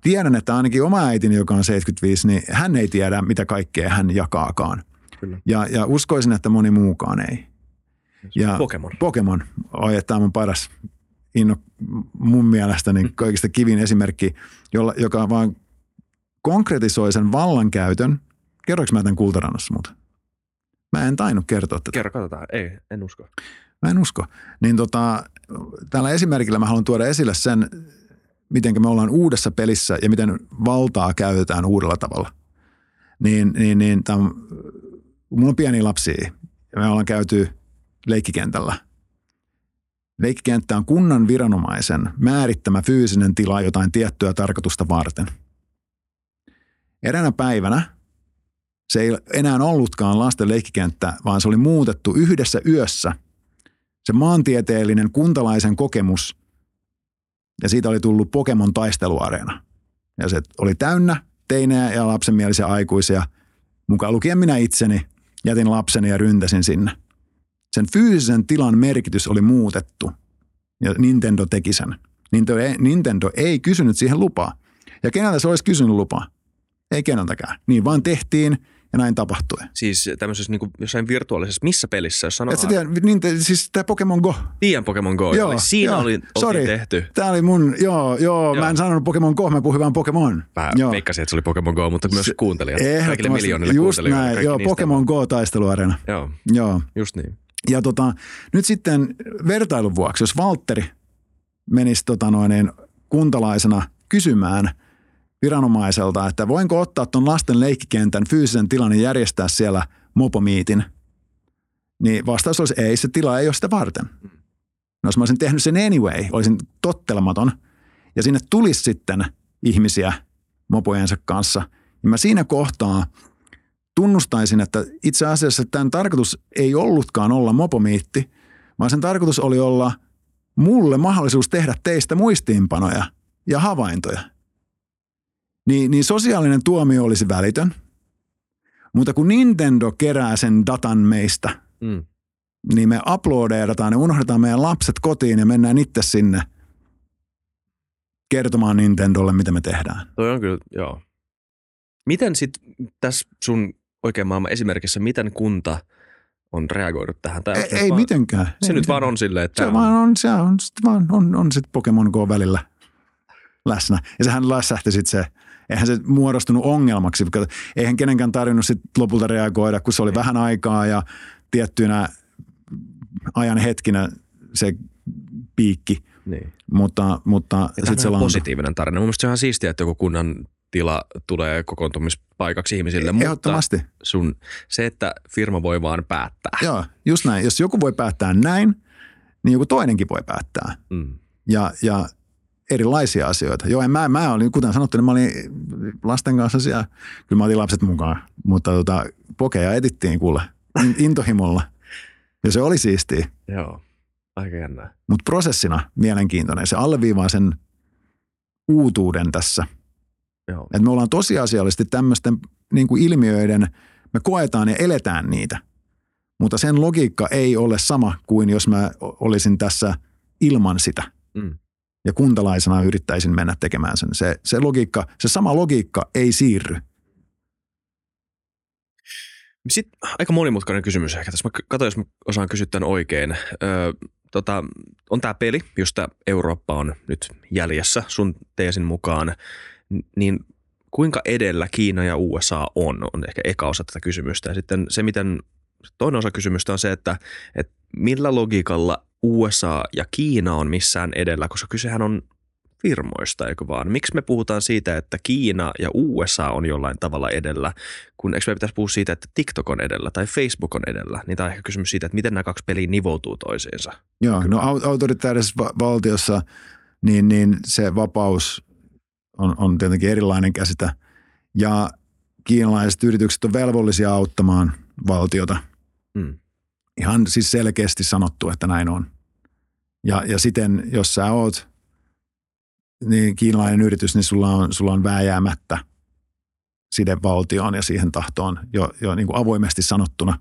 tiedän, että ainakin oma äitini, joka on 75, niin hän ei tiedä, mitä kaikkea hän jakaakaan. Kyllä. Ja, ja uskoisin, että moni muukaan ei. Ja Pokemon. Pokemon, oi, että tämä on mun paras inno, mun mielestä niin kaikista kivin esimerkki, jolla, joka vaan konkretisoi sen vallankäytön. Kerroinko mä tämän kultarannassa muuten? Mä en tainnut kertoa tätä. Kerro, katsotaan. Ei, en usko. Mä en usko. Niin tota, tällä esimerkillä mä haluan tuoda esille sen, miten me ollaan uudessa pelissä ja miten valtaa käytetään uudella tavalla. Niin, niin, niin tämän, mulla on pieni lapsi ja me ollaan käyty leikkikentällä. Leikkikenttä on kunnan viranomaisen määrittämä fyysinen tila jotain tiettyä tarkoitusta varten. Eräänä päivänä se ei enää ollutkaan lasten leikkikenttä, vaan se oli muutettu yhdessä yössä. Se maantieteellinen kuntalaisen kokemus ja siitä oli tullut Pokemon taisteluareena. Ja se oli täynnä teinejä ja lapsenmielisiä aikuisia. Mukaan lukien minä itseni, jätin lapseni ja ryntäsin sinne. Sen fyysisen tilan merkitys oli muutettu ja Nintendo teki sen. Nintendo ei, Nintendo ei kysynyt siihen lupaa. Ja keneltä se olisi kysynyt lupaa? Ei keneltäkään. Niin vaan tehtiin ja näin tapahtui. Siis tämmöisessä niin kuin jossain virtuaalisessa, missä pelissä, jos sanoo, Et sä tiedä, niin, te- siis tämä Pokemon Go. tiedän Pokemon Go, Joo, eli siinä joo. oli, Sorry. tehty. Tämä oli mun, joo, joo, mä Joo. en sanonut Pokemon Go, mä puhuin vaan Pokemon. Mä joo. veikkasin, että se oli Pokemon Go, mutta myös kuuntelijat. Kaikille miljoonille just kuuntelijoille. näin, joo, Pokemon Go taisteluareena. Joo, Joo. just niin. Ja tota, nyt sitten vertailun vuoksi, jos Valtteri menisi tota noin, niin kuntalaisena kysymään viranomaiselta, että voinko ottaa tuon lasten leikkikentän fyysisen tilan ja järjestää siellä mopomiitin, niin vastaus olisi ei, se tila ei ole sitä varten. No jos mä olisin tehnyt sen anyway, olisin tottelematon ja sinne tulisi sitten ihmisiä mopojensa kanssa, niin mä siinä kohtaa tunnustaisin, että itse asiassa tämän tarkoitus ei ollutkaan olla mopomiitti, vaan sen tarkoitus oli olla mulle mahdollisuus tehdä teistä muistiinpanoja ja havaintoja. Niin, niin sosiaalinen tuomio olisi välitön, mutta kun Nintendo kerää sen datan meistä, Mm. niin me uploadeerataan ja unohdetaan meidän lapset kotiin ja mennään itse sinne kertomaan Nintendolle, mitä me tehdään. Toi on kyllä, joo. Miten sitten tässä sun oikean maailman esimerkissä, miten kunta on reagoinut tähän? Tai Ei, ei vaan, mitenkään. Se ei nyt mitenkään. vaan on silleen, että Se tää vaan on, se on, sit vaan on, on sit Pokemon Go välillä läsnä. Ja sehän lässähti sitten se, eihän se muodostunut ongelmaksi, koska eihän kenenkään tarvinnut sit lopulta reagoida, kun se oli vähän aikaa ja tiettyinä ajan hetkinä se piikki, Niin. mutta, mutta sitten se on positiivinen tarina. Mun se on ihan siistiä, että joku kunnan tila tulee kokoontumispaikaksi ihmisille, mutta Ehdottomasti. sun, se, että firma voi vaan päättää. Joo, just näin. Jos joku voi päättää näin, niin joku toinenkin voi päättää. Mm. ja, ja erilaisia asioita. Joo, en mä, mä olin, kuten sanottu, niin mä olin lasten kanssa siellä, kyllä mä otin lapset mukaan, mutta tota, pokeja etittiin kuule in- intohimolla. Ja se oli siistiä, Joo, aika jännää. mutta prosessina mielenkiintoinen. Se alleviivaa sen uutuuden tässä. Joo. Että me ollaan tosiasiallisesti tämmöisten niin kuin ilmiöiden, me koetaan ja eletään niitä. Mutta sen logiikka ei ole sama kuin jos mä olisin tässä ilman sitä. Mm. Ja kuntalaisena yrittäisin mennä tekemään sen. Se, se, logiikka, se sama logiikka ei siirry. Sitten aika monimutkainen kysymys ehkä tässä. Mä katsoin, jos mä osaan kysyä tämän oikein. Öö, tota, on tämä peli, josta Eurooppa on nyt jäljessä sun teesin mukaan. Niin kuinka edellä Kiina ja USA on, on ehkä eka osa tätä kysymystä. Ja sitten se, miten toinen osa kysymystä on se, että, että millä logiikalla USA ja Kiina on missään edellä, koska kysehän on firmoista, eikö vaan? Miksi me puhutaan siitä, että Kiina ja USA on jollain tavalla edellä, kun eikö me pitäisi puhua siitä, että TikTok on edellä tai Facebook on edellä? Niin tämä on ehkä kysymys siitä, että miten nämä kaksi peliä nivoutuu toisiinsa. Joo, no autoritäärisessä valtiossa niin, niin se vapaus on, on tietenkin erilainen käsitä. Ja kiinalaiset yritykset on velvollisia auttamaan valtiota. Hmm. Ihan siis selkeästi sanottu, että näin on. Ja, ja siten, jos sä oot niin kiinalainen yritys, niin sulla on, sulla on vääjäämättä side valtioon ja siihen tahtoon jo, jo niin kuin avoimesti sanottuna,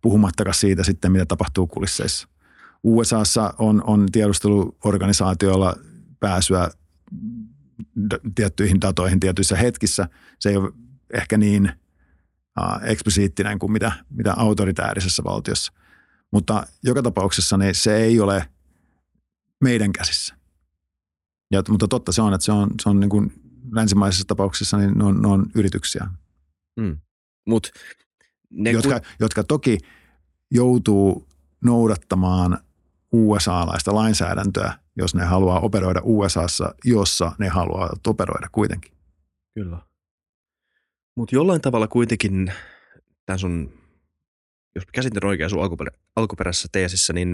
puhumattakaan siitä sitten, mitä tapahtuu kulisseissa. USAssa on, on tiedusteluorganisaatioilla pääsyä tiettyihin datoihin tietyissä hetkissä. Se ei ole ehkä niin uh, eksplisiittinen kuin mitä, mitä autoritäärisessä valtiossa. Mutta joka tapauksessa niin se ei ole meidän käsissä. Ja, mutta totta se on, että se on, se on niin kuin länsimaisessa tapauksessa niin ne on, ne on yrityksiä. Mm. Mut ne jotka, kun... jotka toki joutuu noudattamaan USA-laista lainsäädäntöä, jos ne haluaa operoida USAssa, jossa ne haluaa operoida kuitenkin. Kyllä. Mutta jollain tavalla kuitenkin tämän sun, jos käsitin oikein sun alkuperä, alkuperäisessä teesissä, niin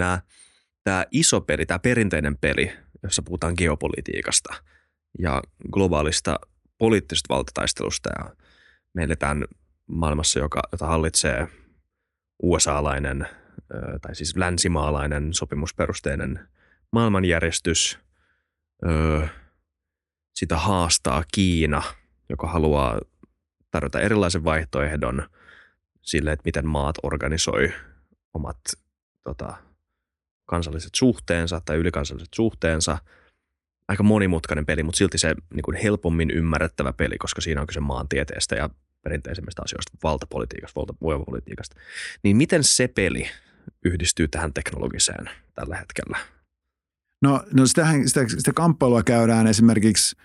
tämä iso peli, tämä perinteinen peli, jossa puhutaan geopolitiikasta ja globaalista poliittisesta valtataistelusta ja me eletään maailmassa, joka, jota hallitsee USA-lainen tai siis länsimaalainen sopimusperusteinen maailmanjärjestys. Sitä haastaa Kiina, joka haluaa tarjota erilaisen vaihtoehdon sille, että miten maat organisoi omat tota, kansalliset suhteensa tai ylikansalliset suhteensa. Aika monimutkainen peli, mutta silti se niin kuin helpommin ymmärrettävä peli, koska siinä on kyse maantieteestä ja perinteisemmistä asioista, valtapolitiikasta, voimapolitiikasta. Niin miten se peli yhdistyy tähän teknologiseen tällä hetkellä? No, no sitähän, sitä, sitä kamppailua käydään esimerkiksi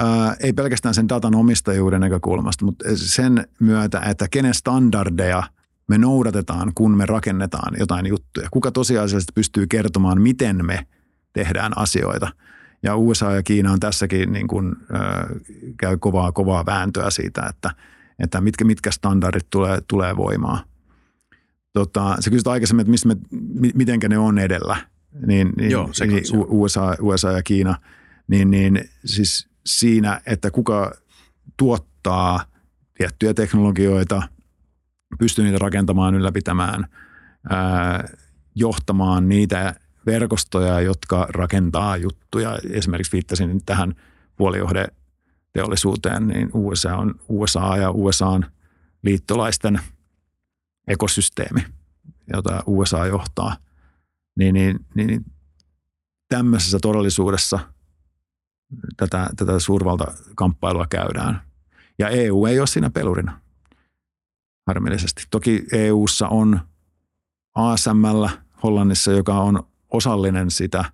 ää, ei pelkästään sen datan omistajuuden näkökulmasta, mutta sen myötä, että kenen standardeja – me noudatetaan, kun me rakennetaan jotain juttuja. Kuka tosiasiallisesti pystyy kertomaan, miten me tehdään asioita. Ja USA ja Kiina on tässäkin niin kuin, äh, käy kovaa, kovaa vääntöä siitä, että, että mitkä, mitkä standardit tulee, tulee voimaan. Tota, sä kysyt aikaisemmin, että mistä me, mitenkä ne on edellä. Niin, niin, Joo, niin USA, USA ja Kiina, niin, niin siis siinä, että kuka tuottaa tiettyjä teknologioita – pystyy niitä rakentamaan, ylläpitämään, ää, johtamaan niitä verkostoja, jotka rakentaa juttuja. Esimerkiksi viittasin tähän puolijohdeteollisuuteen, niin USA on USA ja USAn liittolaisten ekosysteemi, jota USA johtaa. Niin, niin, niin tämmöisessä todellisuudessa tätä, tätä suurvaltakamppailua käydään. Ja EU ei ole siinä pelurina harmillisesti. Toki EU:ssa on ASML Hollannissa, joka on osallinen sitä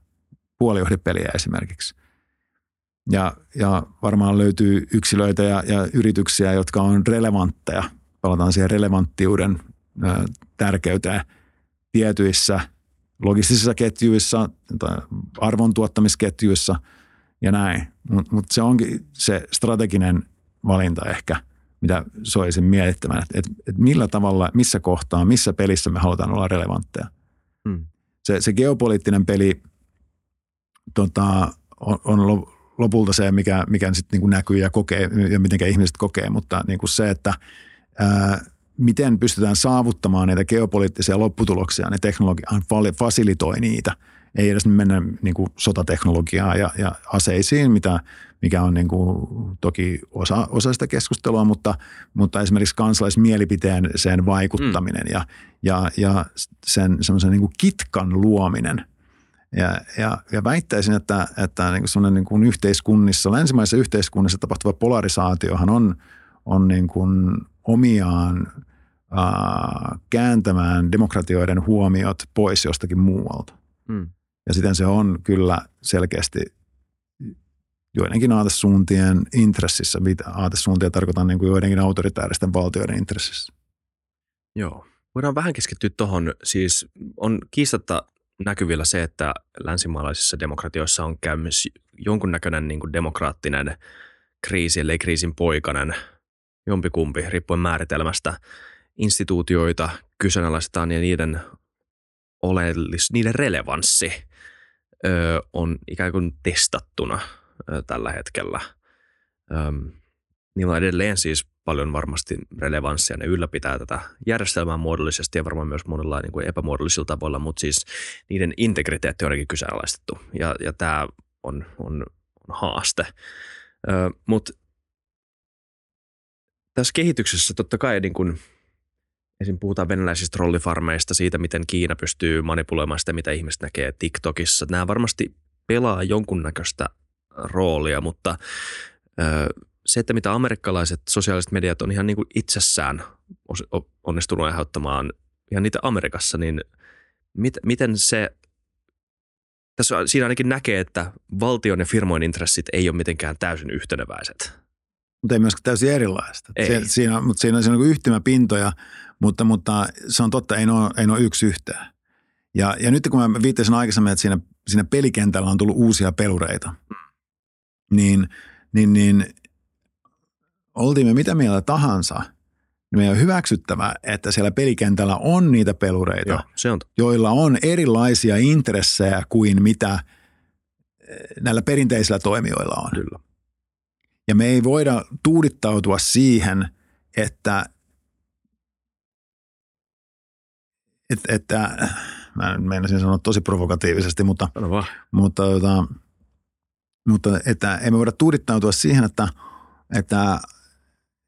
puolijohdepeliä esimerkiksi. Ja, ja varmaan löytyy yksilöitä ja, ja yrityksiä, jotka on relevantteja. Palataan siihen relevanttiuden ä, tärkeyteen tietyissä logistisissa ketjuissa tai arvontuottamisketjuissa ja näin. Mutta mut se onkin se strateginen valinta ehkä – mitä soisin mietittämään, että, että, että millä tavalla, missä kohtaa, missä pelissä me halutaan olla relevantteja. Hmm. Se, se geopoliittinen peli tota, on, on lopulta se, mikä, mikä sitten niin näkyy ja kokee ja miten ihmiset kokee, mutta niin kuin se, että ää, miten pystytään saavuttamaan niitä geopoliittisia lopputuloksia, niin teknologia fasilitoi niitä. Ei edes mennä niin kuin sotateknologiaan ja, ja aseisiin, mitä mikä on niin kuin toki osa, osa sitä keskustelua, mutta, mutta esimerkiksi kansalaismielipiteen sen vaikuttaminen mm. ja, ja, ja sen semmoisen niin kitkan luominen Ja, ja, ja väittäisin, että, että niin kuin niin kuin yhteiskunnissa, länsimaisessa yhteiskunnassa tapahtuva polarisaatiohan on, on niin kuin omiaan ää, kääntämään demokratioiden huomiot pois jostakin muualta. Hmm. Ja siten se on kyllä selkeästi joidenkin aatesuuntien intressissä. Aatesuuntia tarkoitan niin kuin joidenkin autoritääristen valtioiden intressissä. Joo. Voidaan vähän keskittyä tuohon. Siis on kiistatta näkyvillä se, että länsimaalaisissa demokratioissa on käynyt jonkunnäköinen niin kuin demokraattinen kriisi, ellei kriisin poikainen, jompikumpi, riippuen määritelmästä. Instituutioita kyseenalaistetaan ja niiden oleellis, niiden relevanssi ö, on ikään kuin testattuna ö, tällä hetkellä. Ö, niillä on edelleen siis paljon varmasti relevanssia. Ne ylläpitää tätä järjestelmää muodollisesti ja varmaan myös monilla niin kuin epämuodollisilla tavoilla, mutta siis niiden integriteetti on kyseenalaistettu ja, ja tämä on, on, on haaste. Ö, mutta tässä kehityksessä totta kai niin kuin, esim. puhutaan venäläisistä trollifarmeista, siitä miten Kiina pystyy manipuloimaan sitä, mitä ihmiset näkee TikTokissa. Nämä varmasti pelaa jonkunnäköistä roolia, mutta se, että mitä amerikkalaiset sosiaaliset mediat on ihan niin kuin itsessään onnistunut aiheuttamaan ihan niitä Amerikassa, niin mit, miten se, tässä siinä ainakin näkee, että valtion ja firmojen intressit ei ole mitenkään täysin yhteneväiset. Mutta ei myöskään täysin erilaista. Ei. Se, siinä, mutta siinä on, siinä on niin yhtymäpintoja, mutta, mutta se on totta, ei ole, ei ole yksi yhtään. Ja, ja nyt kun mä viittasin aikaisemmin, että siinä, siinä pelikentällä on tullut uusia pelureita, niin, niin, niin oltiin me mitä mieltä tahansa, niin meidän on hyväksyttävä, että siellä pelikentällä on niitä pelureita, Joo, se on. joilla on erilaisia intressejä kuin mitä eh, näillä perinteisillä toimijoilla on. Kyllä. Ja me ei voida tuudittautua siihen, että, että, että mä meinasin sanoa tosi provokatiivisesti, mutta, mutta, mutta, mutta että emme voida tuudittautua siihen, että, että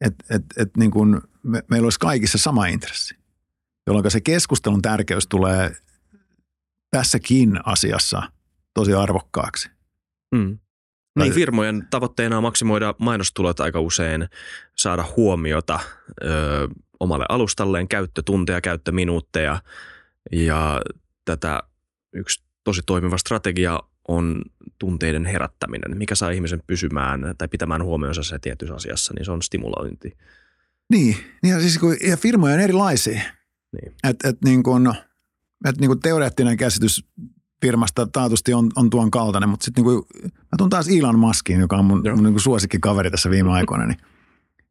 että et, et niin kuin me, meillä olisi kaikissa sama intressi, jolloin se keskustelun tärkeys tulee tässäkin asiassa tosi arvokkaaksi. Mm. Niin, firmojen tavoitteena on maksimoida mainostulot aika usein, saada huomiota ö, omalle alustalleen, käyttötunteja, käyttöminuutteja ja tätä yksi tosi toimiva strategia on tunteiden herättäminen, mikä saa ihmisen pysymään tai pitämään huomionsa se tietyssä asiassa, niin se on stimulointi. Niin, ja, siis kun, ja firmoja on erilaisia. Niin. Että et niin kun, et niin kun teoreettinen käsitys firmasta taatusti on, on tuon kaltainen, mutta sitten niin mä tuun taas Elon Muskiin, joka on mun, mun niin suosikkikaveri tässä viime aikoina, niin,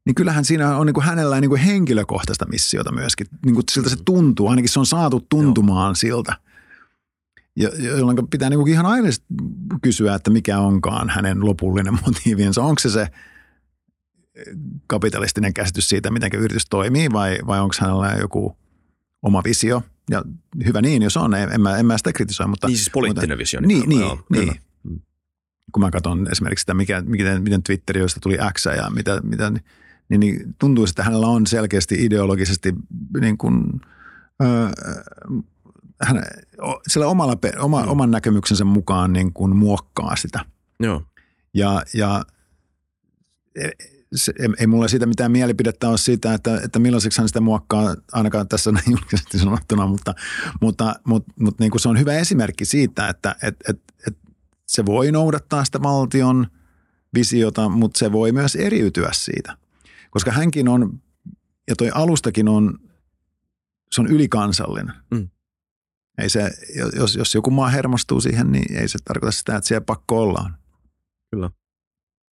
niin kyllähän siinä on niin kuin hänellä niin kuin henkilökohtaista missiota myöskin. Niin kuin siltä se tuntuu, ainakin se on saatu tuntumaan Joo. siltä – jolloin pitää niin kuin ihan aina kysyä, että mikä onkaan hänen lopullinen motiivinsa. Onko se se kapitalistinen käsitys siitä, miten yritys toimii vai, vai onko hänellä joku oma visio? Ja hyvä niin, jos on, en mä, en mä sitä kritisoi. Mutta, niin siis poliittinen mutta, visio. Niin, niin, joo, niin. Mm. Kun mä katson esimerkiksi sitä, mikä, miten, miten Twitteri, josta tuli X ja mitä, mitä niin, niin tuntuu, että hänellä on selkeästi ideologisesti niin kuin, öö, hän sillä omalla, oma, mm. oman näkemyksensä mukaan niin kuin muokkaa sitä. Joo. Ja, ja e, se, ei mulla siitä mitään mielipidettä ole siitä, että, että millaiseksi hän sitä muokkaa, ainakaan tässä näin julkisesti sanottuna, mutta, mutta, mutta, mutta niin kuin se on hyvä esimerkki siitä, että et, et, et se voi noudattaa sitä valtion visiota, mutta se voi myös eriytyä siitä. Koska hänkin on, ja toi alustakin on, se on ylikansallinen. Mm. Ei se, jos, jos joku maa hermostuu siihen, niin ei se tarkoita sitä, että siellä pakko ollaan. Kyllä.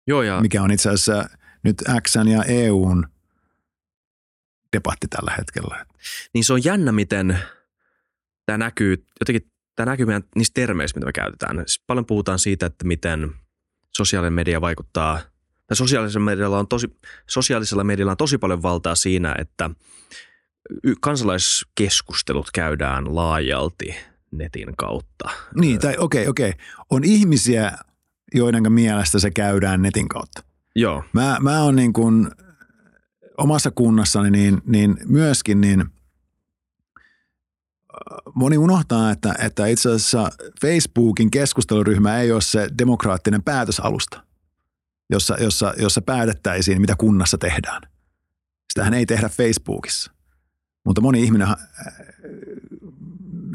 Joo, ja... Mikä on itse asiassa nyt X ja EUn debatti tällä hetkellä. Niin se on jännä, miten tämä näkyy, jotenkin tämä näkyy meidän niistä termeistä, mitä me käytetään. Siis paljon puhutaan siitä, että miten sosiaalinen media vaikuttaa, tai sosiaalisella medialla on tosi, sosiaalisella medialla on tosi paljon valtaa siinä, että kansalaiskeskustelut käydään laajalti netin kautta. Niin, tai okei, okay, okei. Okay. On ihmisiä, joiden mielestä se käydään netin kautta. Joo. Mä, mä oon niin kuin omassa kunnassani niin, niin myöskin niin moni unohtaa, että, että itse asiassa Facebookin keskusteluryhmä ei ole se demokraattinen päätösalusta, jossa, jossa, jossa päätettäisiin, mitä kunnassa tehdään. Sitähän ei tehdä Facebookissa. Mutta moni ihminen,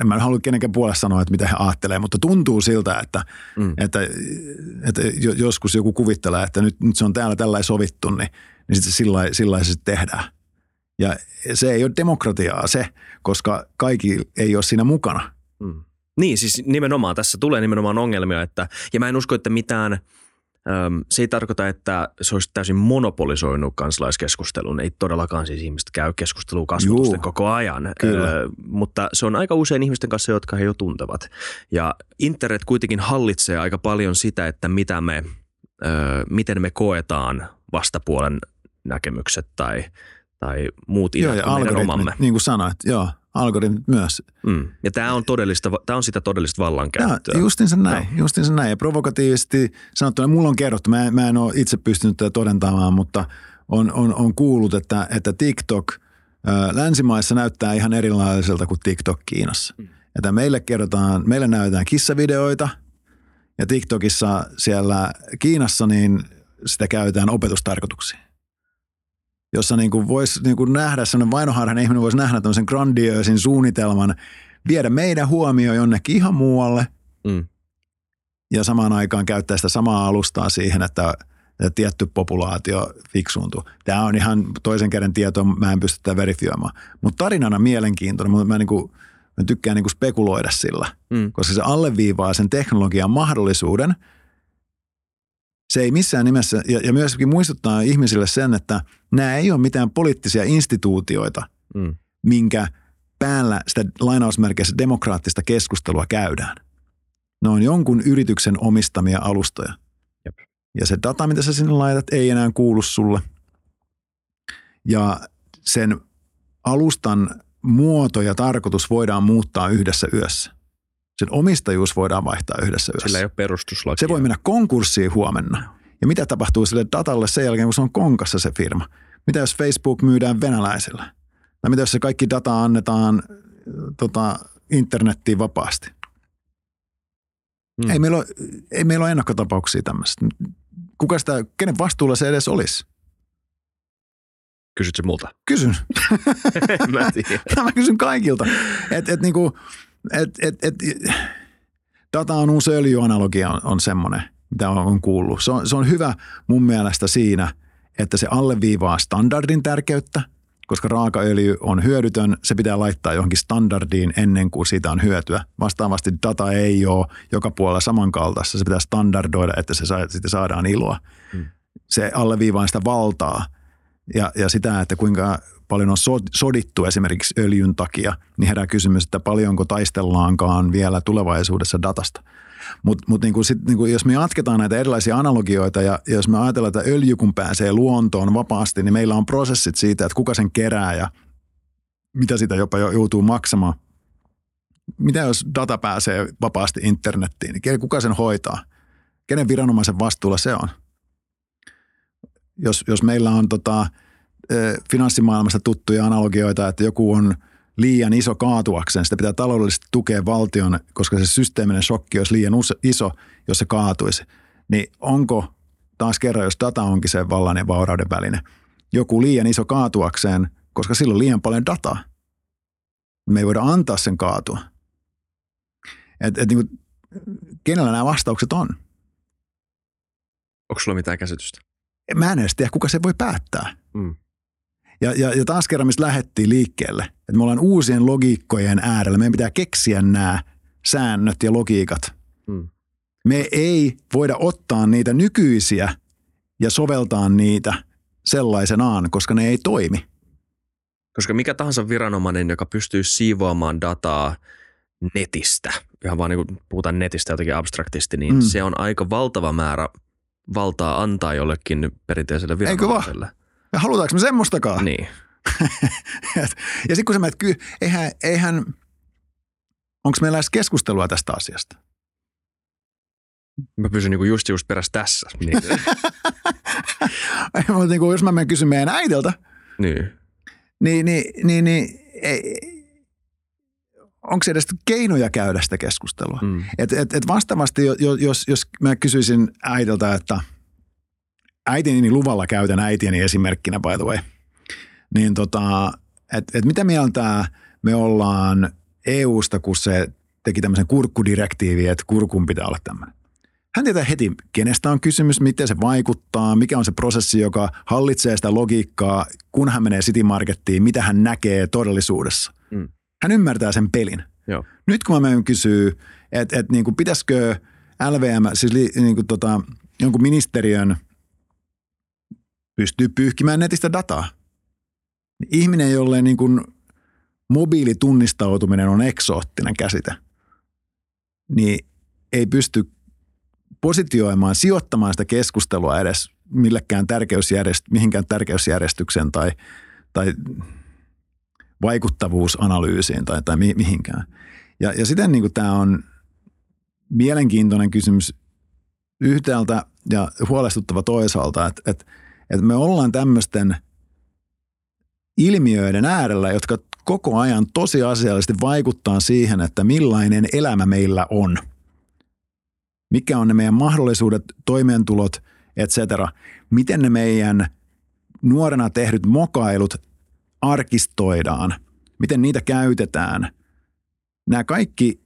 en mä halua kenenkään puolesta sanoa, että mitä he ajattelee, mutta tuntuu siltä, että, mm. että, että joskus joku kuvittelee, että nyt, nyt se on täällä tällä sovittu, niin, niin sitten sillä, sillä se tehdään. Ja se ei ole demokratiaa se, koska kaikki ei ole siinä mukana. Mm. Niin, siis nimenomaan tässä tulee nimenomaan ongelmia, että, ja mä en usko, että mitään – se ei tarkoita, että se olisi täysin monopolisoinut kansalaiskeskustelun. Ei todellakaan siis ihmiset käy keskustelua kasvatusten koko ajan, kyllä. mutta se on aika usein ihmisten kanssa, jotka he jo tuntevat. Ja internet kuitenkin hallitsee aika paljon sitä, että mitä me, miten me koetaan vastapuolen näkemykset tai, tai muut ideat joo, ja meidän omamme. Niin kuin sanoit, joo, algoritmit myös. Mm. Ja tämä on, todellista, tämä on sitä todellista vallankäyttöä. Justinsa näin, no. justinsa näin. Ja provokatiivisesti sanottuna, mulla on kerrottu, mä, mä en ole itse pystynyt tätä todentamaan, mutta on, on, on kuullut, että, että TikTok ää, länsimaissa näyttää ihan erilaiselta kuin TikTok Kiinassa. Mm. Että meille kerrotaan, meille näytetään kissavideoita ja TikTokissa siellä Kiinassa niin sitä käytetään opetustarkoituksiin jossa niin kuin voisi niin kuin nähdä, sellainen vainoharhainen ihminen voisi nähdä tämmöisen grandioosin suunnitelman, viedä meidän huomio jonnekin ihan muualle mm. ja samaan aikaan käyttää sitä samaa alustaa siihen, että, että tietty populaatio fiksuuntuu. Tämä on ihan toisen käden tieto, mä en pysty tätä verifioimaan. Mutta tarinana mielenkiintoinen, mutta mä, niin kuin, mä tykkään niin kuin spekuloida sillä, mm. koska se alleviivaa sen teknologian mahdollisuuden – se ei missään nimessä, ja, ja myöskin muistuttaa ihmisille sen, että nämä ei ole mitään poliittisia instituutioita, mm. minkä päällä sitä lainausmerkeissä demokraattista keskustelua käydään. Ne on jonkun yrityksen omistamia alustoja. Jep. Ja se data, mitä sä sinne laitat, ei enää kuulu sulle. Ja sen alustan muoto ja tarkoitus voidaan muuttaa yhdessä yössä. Sen omistajuus voidaan vaihtaa yhdessä yössä. Sillä ei ole perustuslaki. Se voi mennä konkurssiin huomenna. Ja mitä tapahtuu sille datalle sen jälkeen, kun se on konkassa se firma? Mitä jos Facebook myydään venäläisille? Tai mitä jos se kaikki data annetaan tota, internettiin vapaasti? Hmm. Ei, meillä ole, ei meillä ole ennakkotapauksia tämmöistä. Kuka sitä, kenen vastuulla se edes olisi? Kysytkö multa? Kysyn. Mä. Mä kysyn kaikilta. Et, et niinku, et, et, et, data on uusi öljyanalogia on, on semmoinen, mitä on, kuullut. Se on, se on hyvä mun mielestä siinä, että se alleviivaa standardin tärkeyttä, koska raakaöljy on hyödytön, se pitää laittaa johonkin standardiin ennen kuin siitä on hyötyä. Vastaavasti data ei ole joka puolella samankaltaista, se pitää standardoida, että se saa, siitä saadaan iloa. Hmm. Se alleviivaa sitä valtaa ja, ja sitä, että kuinka paljon on sodittu esimerkiksi öljyn takia, niin herää kysymys, että paljonko taistellaankaan vielä tulevaisuudessa datasta. Mutta mut niinku niinku, jos me jatketaan näitä erilaisia analogioita ja, jos me ajatellaan, että öljy kun pääsee luontoon vapaasti, niin meillä on prosessit siitä, että kuka sen kerää ja mitä sitä jopa joutuu maksamaan. Mitä jos data pääsee vapaasti internettiin, niin kuka sen hoitaa? Kenen viranomaisen vastuulla se on? Jos, jos meillä on tota, finanssimaailmasta tuttuja analogioita, että joku on liian iso kaatuakseen. Sitä pitää taloudellisesti tukea valtion, koska se systeeminen shokki olisi liian iso, jos se kaatuisi. Niin onko taas kerran, jos data onkin se vallan ja vaurauden väline, joku liian iso kaatuakseen, koska sillä on liian paljon dataa. Me ei voida antaa sen kaatua. Et, et niin kuin, kenellä nämä vastaukset on? Onko sulla mitään käsitystä? Mä en edes tiedä, kuka se voi päättää. Mm. Ja, ja, ja taas kerran, mistä lähdettiin liikkeelle, että me ollaan uusien logiikkojen äärellä. Meidän pitää keksiä nämä säännöt ja logiikat. Hmm. Me ei voida ottaa niitä nykyisiä ja soveltaa niitä sellaisenaan, koska ne ei toimi. Koska mikä tahansa viranomainen, joka pystyy siivoamaan dataa netistä, ihan vaan niin puhutaan netistä jotenkin abstraktisti, niin mm. se on aika valtava määrä valtaa antaa jollekin perinteiselle viranomaiselle. Eikö vaan? Ja halutaanko me semmoistakaan? Niin. ja sitten kun sä menet, kyllä, eihän, eihän onko meillä edes keskustelua tästä asiasta? Mä pysyn niinku just just perässä tässä. Niin. Mutta niinku, jos mä menen kysyn meidän äitiltä, niin. niin, niin, niin, niin ei, onko se edes keinoja käydä sitä keskustelua. Mm. Et, et, et vastaavasti, jos, jos mä kysyisin äidiltä, että äitini luvalla käytän äitieni esimerkkinä by the way, niin tota, että et mitä mieltä me ollaan EUsta, kun se teki tämmöisen kurkkudirektiivin, että kurkun pitää olla tämmöinen. Hän tietää heti, kenestä on kysymys, miten se vaikuttaa, mikä on se prosessi, joka hallitsee sitä logiikkaa, kun hän menee City Markettiin, mitä hän näkee todellisuudessa. Mm. Hän ymmärtää sen pelin. Joo. Nyt kun mä menen kysyä, että et, niin pitäisikö LVM, siis li, niin kuin tota, jonkun ministeriön pystyy pyyhkimään netistä dataa. Ihminen, jolle niin kuin mobiilitunnistautuminen on eksoottinen käsite, niin ei pysty positioimaan, sijoittamaan sitä keskustelua edes millekään tärkeysjärjest, mihinkään tärkeysjärjestykseen tai, tai vaikuttavuusanalyysiin tai, tai mihinkään. Ja, ja siten niin tämä on mielenkiintoinen kysymys yhtäältä ja huolestuttava toisaalta, että, että, että me ollaan tämmöisten ilmiöiden äärellä, jotka koko ajan tosiasiallisesti vaikuttaa siihen, että millainen elämä meillä on. Mikä on ne meidän mahdollisuudet, toimeentulot, etc. Miten ne meidän nuorena tehdyt mokailut arkistoidaan, miten niitä käytetään. Nämä kaikki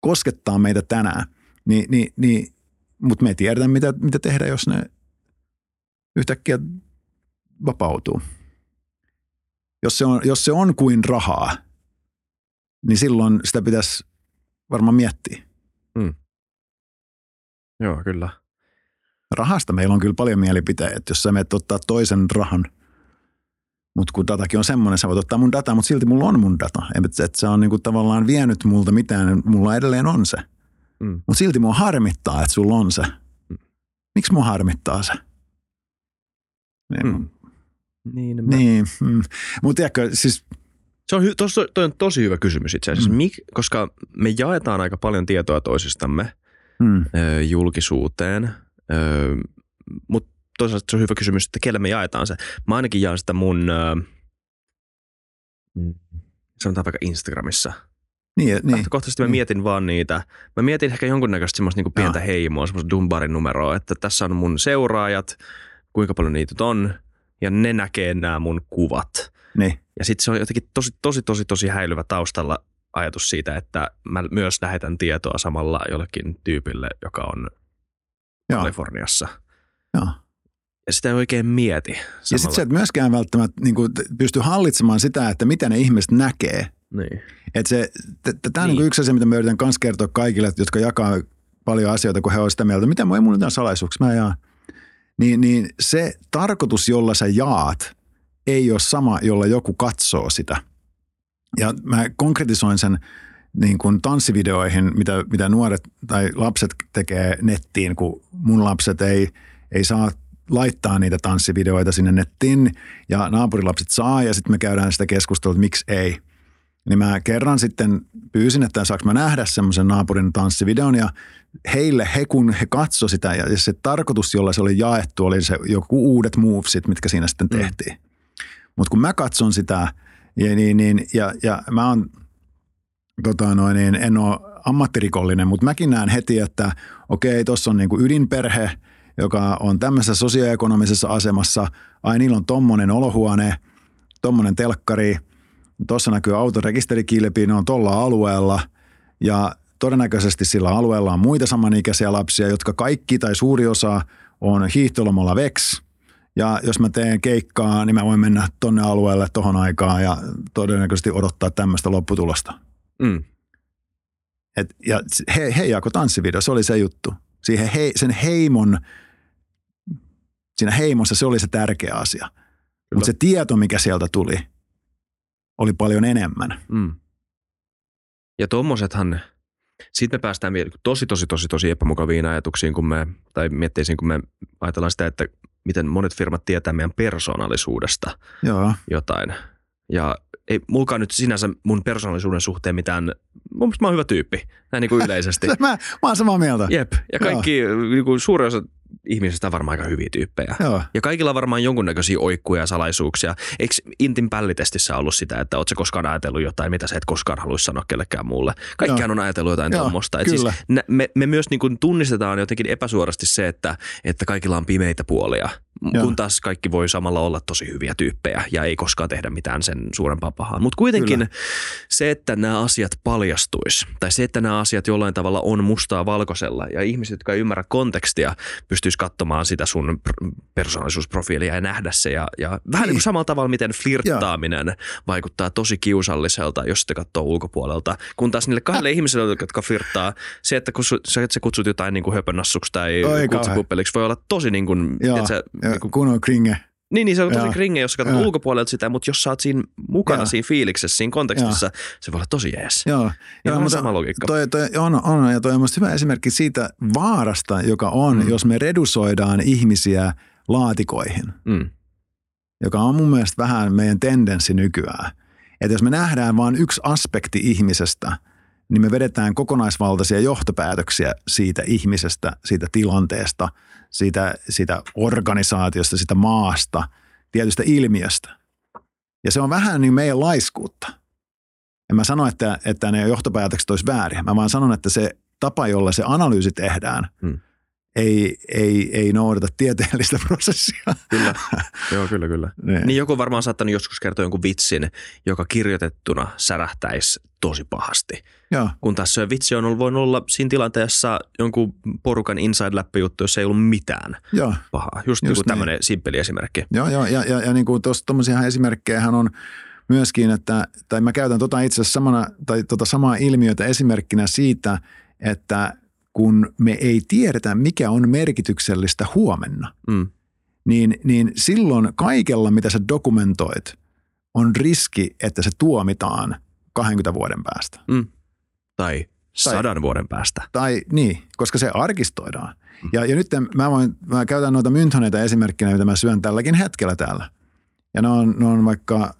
koskettaa meitä tänään, niin, niin, niin, mutta me ei tiedetä, mitä, mitä tehdä, jos ne yhtäkkiä vapautuu. Jos se on, jos se on kuin rahaa, niin silloin sitä pitäisi varmaan miettiä. Hmm. Joo, kyllä. Rahasta meillä on kyllä paljon mielipiteitä. Jos sä menet ottaa toisen rahan – mutta kun datakin on semmoinen, sä voit ottaa mun dataa, mutta silti mulla on mun data. Että se on niinku tavallaan vienyt multa mitään, mulla edelleen on se. Mm. Mutta silti mua harmittaa, että sulla on se. Mm. Miksi mua harmittaa se? Niin, mm. Niin, mä... niin mm. mutta tiedätkö, siis se on, hy- tos, toi on tosi hyvä kysymys itse asiassa, mm. Mik, koska me jaetaan aika paljon tietoa toisistamme mm. ö, julkisuuteen, ö, mutta toisaalta se on hyvä kysymys, että kelle me jaetaan se. Mä ainakin jaan sitä mun, äh, sanotaan vaikka Instagramissa. Niin, niin. Lähtökohtaisesti mä niin. mietin vaan niitä. Mä mietin ehkä jonkunnäköistä semmoista niinku pientä ja. heimoa, semmoista Dumbarin numeroa, että tässä on mun seuraajat, kuinka paljon niitä on, ja ne näkee nämä mun kuvat. Niin. Ja sitten se on jotenkin tosi, tosi, tosi, tosi häilyvä taustalla ajatus siitä, että mä myös lähetän tietoa samalla jollekin tyypille, joka on Joo. Kaliforniassa. Joo ja sitä ei oikein mieti. Samalla. Ja sitten sä et myöskään välttämättä niin kuin, pysty hallitsemaan sitä, että mitä ne ihmiset näkee. Niin. Että se, tämä on niin. niin yksi asia, mitä mä yritän myös kertoa kaikille, jotka jakaa paljon asioita, kun he ovat sitä mieltä, mitä ei mulla mitään salaisuuksia, mä jaan. Niin, niin se tarkoitus, jolla sä jaat, ei ole sama, jolla joku katsoo sitä. Ja mä konkretisoin sen niin kuin tanssivideoihin, mitä, mitä nuoret tai lapset tekee nettiin, kun mun lapset ei, ei saa laittaa niitä tanssivideoita sinne nettiin ja naapurilapset saa ja sitten me käydään sitä keskustelua, että miksi ei. Niin mä kerran sitten pyysin, että saanko mä nähdä semmoisen naapurin tanssivideon ja heille, he kun he katso sitä ja se tarkoitus, jolla se oli jaettu, oli se joku uudet movesit, mitkä siinä sitten mm. tehtiin. Mm. Mutta kun mä katson sitä ja, niin, niin, ja, ja mä oon, tota noin, niin en ole ammattirikollinen, mutta mäkin näen heti, että okei, tuossa on niinku ydinperhe – joka on tämmöisessä sosioekonomisessa asemassa, ai niillä on tommonen olohuone, tommonen telkkari, tuossa näkyy autorekisterikilpi, ne on tuolla alueella ja todennäköisesti sillä alueella on muita samanikäisiä lapsia, jotka kaikki tai suuri osa on hiihtolomalla VEX. Ja jos mä teen keikkaa, niin mä voin mennä tonne alueelle tohon aikaan ja todennäköisesti odottaa tämmöistä lopputulosta. Mm. Et, ja he, he jako tanssivideo, se oli se juttu. Siihen he, sen heimon siinä heimossa se oli se tärkeä asia. Mutta se tieto, mikä sieltä tuli, oli paljon enemmän. Mm. Ja tuommoisethan, sitten me päästään tosi, tosi, tosi, tosi epämukaviin ajatuksiin, kun me, tai miettisin, kun me ajatellaan sitä, että miten monet firmat tietää meidän persoonallisuudesta Joo. jotain. Ja ei mulkaan nyt sinänsä mun persoonallisuuden suhteen mitään, mun mielestä mä oon hyvä tyyppi, näin niin kuin yleisesti. mä, mä oon samaa mieltä. Jep, ja kaikki, niin kuin suuri osa ihmisistä varmaan aika hyviä tyyppejä. Joo. Ja kaikilla on varmaan jonkunnäköisiä oikkuja ja salaisuuksia. Eikö Intin pällitestissä ollut sitä, että ootko koskaan ajatellut jotain, mitä sä et koskaan haluaisi sanoa kellekään muulle? Kaikkihan on ajatellut jotain tuommoista. Siis me, me myös niin kuin tunnistetaan jotenkin epäsuorasti se, että, että kaikilla on pimeitä puolia, Joo. kun taas kaikki voi samalla olla tosi hyviä tyyppejä ja ei koskaan tehdä mitään sen suurempaa pahaa. Mutta kuitenkin Kyllä. se, että nämä asiat paljastuis tai se, että nämä asiat jollain tavalla on mustaa valkoisella ja ihmiset, jotka ei ymmärrä kontekstia, pystyisi katsomaan sitä sun pr- persoonallisuusprofiilia ja nähdä se. Ja, ja vähän niin kuin Niin. samalla tavalla, miten flirttaaminen vaikuttaa tosi kiusalliselta, jos sitä katsoo ulkopuolelta. Kun taas niille kahdelle ihmiselle, jotka flirttaa, se, että kun sä, että sä kutsut jotain niin kuin höpönassuksi tai Oi, kutsukuppeliksi, voi olla tosi niin kuin, Joo, sä, niin kuin kun on kringe. Niin, niin se on tosi Joo. kringe, jos katsot Joo. ulkopuolelta sitä, mutta jos sä oot siinä mukana Joo. siinä fiiliksessä, siinä kontekstissa, se voi olla tosi jees. Joo, vähän mutta sama logiikka. Toi, toi on, on, ja toi on hyvä esimerkki siitä vaarasta, joka on, mm. jos me redusoidaan ihmisiä laatikoihin, Mm. joka on mun mielestä vähän meidän tendenssi nykyään. Että jos me nähdään vain yksi aspekti ihmisestä, niin me vedetään kokonaisvaltaisia johtopäätöksiä siitä ihmisestä, siitä tilanteesta, siitä, siitä organisaatiosta, siitä maasta, tietystä ilmiöstä. Ja se on vähän niin meidän laiskuutta. En mä sano, että, että ne johtopäätökset olisi väärin. Mä vaan sanon, että se tapa, jolla se analyysi tehdään, Hmm. Ei, ei, ei noudata tieteellistä prosessia. Kyllä. Joo, kyllä, kyllä. Niin. Niin joku varmaan saattanut joskus kertoa jonkun vitsin, joka kirjoitettuna särähtäisi tosi pahasti. Joo, Kun taas se vitsi on ollut, voinut olla siinä tilanteessa jonkun porukan inside-läppä-juttu, jossa ei ollut mitään joo. pahaa. Just, Just Just niin niin. tämmöinen simppeli esimerkki. Joo, joo, ja, ja, ja niin kuin tuossa esimerkkejä on myöskin, että, tai mä käytän tota itse asiassa samana, tai tota samaa ilmiötä esimerkkinä siitä, että kun me ei tiedetä, mikä on merkityksellistä huomenna, Mm. niin, niin silloin kaikella, mitä sä dokumentoit, on riski, että se tuomitaan 20 vuoden päästä. Mm. Tai sadan vuoden päästä. Tai niin, koska se arkistoidaan. Ja, ja nyt mä, voin, mä käytän noita mynthoneita esimerkkinä, mitä mä syön tälläkin hetkellä täällä. Ja ne on, ne on vaikka äh,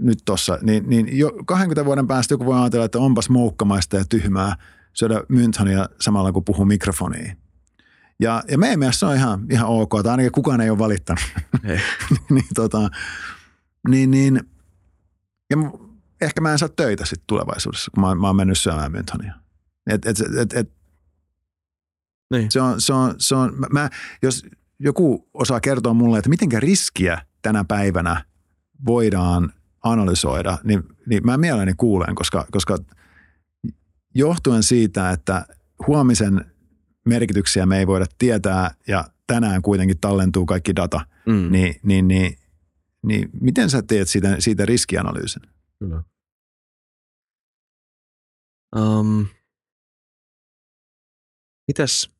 nyt tossa, niin, niin jo 20 vuoden päästä joku voi ajatella, että onpas moukkamaista ja tyhmää syödä mynthonia samalla kun puhuu mikrofoniin. Ja, ja meidän mielestä se on ihan, ihan ok, tai ainakin kukaan ei ole valittanut. Ei. niin, tota, niin, niin, ja ehkä mä en saa töitä sitten tulevaisuudessa, kun mä, mä oon mennyt syömään mynthonia. Et, et, et, et, Niin. se on, se on, se on, mä- mä, jos joku osaa kertoa mulle, että mitenkä riskiä tänä päivänä voidaan analysoida, niin, niin mä mielelläni kuulen, koska, koska johtuen siitä, että huomisen merkityksiä me ei voida tietää ja tänään kuitenkin tallentuu kaikki data, Mm. niin, niin, niin, niin miten sä teet siitä, siitä riskianalyysin? Kyllä. Um, mitäs,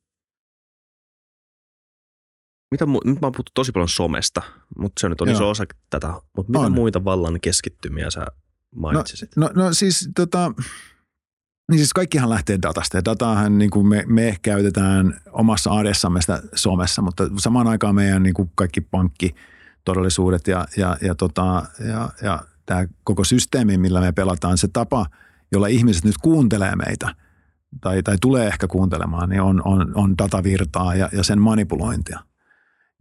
mitä, mu- nyt mä oon puhuttu tosi paljon somesta, mutta se nyt on Joo. iso osa tätä. Mutta mitä On. muita vallan keskittymiä sä mainitsisit? No, no siis tota, niin siis kaikkihan lähtee datasta ja dataahan niin kuin me, me käytetään omassa arjessamme sitä somessa, mutta samaan aikaan meidän niin kuin kaikki pankkitodellisuudet ja, ja, ja, tota, ja, ja tämä koko systeemi, millä me pelataan, se tapa, jolla ihmiset nyt kuuntelee meitä tai, tai tulee ehkä kuuntelemaan, niin on, on, on datavirtaa ja, ja sen manipulointia.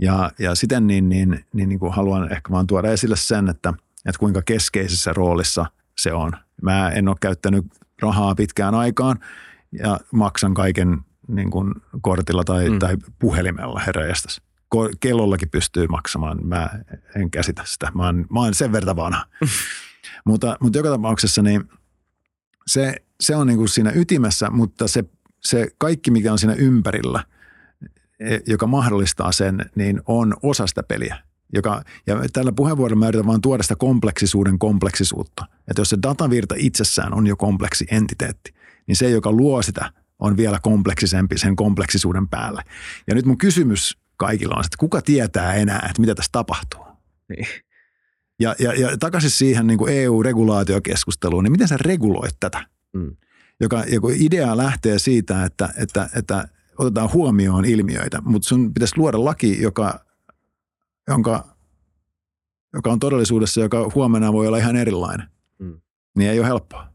Ja, ja siten niin, niin, niin, niin kuin haluan ehkä vaan tuoda esille sen, että, että kuinka keskeisessä roolissa se on. Mä en ole käyttänyt rahaa pitkään aikaan ja maksan kaiken niin kuin kortilla tai, Mm. tai puhelimella heräjästäs. Kellollakin pystyy maksamaan. Mä en käsitä sitä. Mä oon, mä oon sen verran vanha. mutta, mutta joka tapauksessa niin se, se on niin kuin siinä ytimessä, mutta se, se kaikki, mikä on siinä ympärillä, e- joka mahdollistaa sen, niin on osa sitä peliä. Joka, ja tällä puheenvuorolla mä yritän vaan tuoda sitä kompleksisuuden kompleksisuutta. Että jos se datavirta itsessään on jo kompleksi entiteetti, niin se, joka luo sitä, on vielä kompleksisempi sen kompleksisuuden päälle. Ja nyt mun kysymys kaikilla on, että kuka tietää enää, että mitä tässä tapahtuu? Niin. Ja, ja, ja takaisin siihen niin kuin EU-regulaatiokeskusteluun, niin miten sä reguloit tätä? Mm. Joka, joku idea lähtee siitä, että, että, että otetaan huomioon ilmiöitä, mutta sun pitäisi luoda laki, joka, jonka, joka on todellisuudessa, joka huomenna voi olla ihan erilainen. Mm. Niin ei ole helppoa.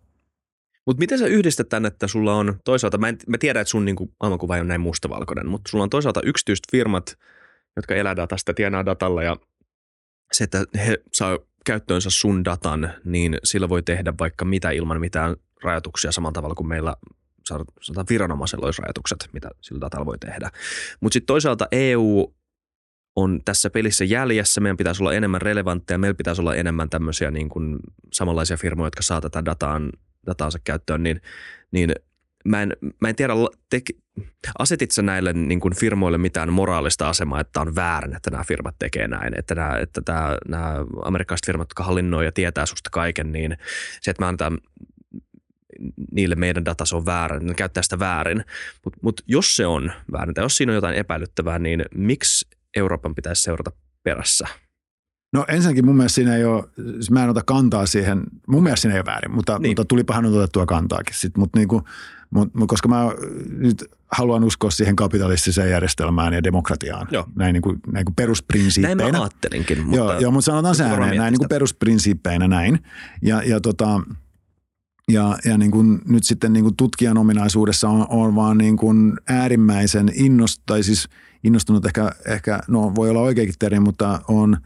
Mutta miten sä yhdistät tämän, että sulla on toisaalta, mä, en, mä tiedän, että sun niinku maailmankuva ei ole näin mustavalkoinen, mutta sulla on toisaalta yksityiset firmat, jotka elää datasta, tienaa datalla ja se, että he saa käyttöönsä sun datan, niin sillä voi tehdä vaikka mitä ilman mitään rajoituksia samalla tavalla kuin meillä sanotaan viranomaisella olisi rajoitukset, mitä sillä datalla voi tehdä. Mutta sitten toisaalta EU on tässä pelissä jäljessä, meidän pitäisi olla enemmän relevantteja, meillä pitäisi olla enemmän tämmöisiä niin kuin samanlaisia firmoja, jotka saa tätä dataan, dataansa käyttöön, niin, niin mä en, mä en tiedä, te, asetit sä näille niin kuin firmoille mitään moraalista asemaa, että on väärin, että nämä firmat tekee näin, että nämä, että tämä, nämä amerikkalaiset firmat, jotka hallinnoi ja tietää susta kaiken, niin se, että mä annetaan niille meidän data se on väärin, ne käyttää sitä väärin. Mutta mut jos se on väärin tai jos siinä on jotain epäilyttävää, niin miksi Euroopan pitäisi seurata perässä? No ensinnäkin mun mielestä siinä ei ole, siis mä en ota kantaa siihen, mun mielestä siinä ei ole väärin, mutta, niin. mutta tulipahan otettua kantaakin sitten, mutta niin kuin, mut, koska mä nyt haluan uskoa siihen kapitalistiseen järjestelmään ja demokratiaan, joo. näin, niin kuin, näin kuin perusprinsiippeinä. Näin mä ajattelinkin. Mutta joo, joo, mutta sanotaan se ääneen, näin niin kuin perusprinsiippeinä näin. Ja, ja tota, ja, ja niin kuin nyt sitten niin kuin tutkijan ominaisuudessa on, on vaan niin kuin äärimmäisen innost, tai siis innostunut ehkä, ehkä, no voi olla oikeakin termi, mutta on,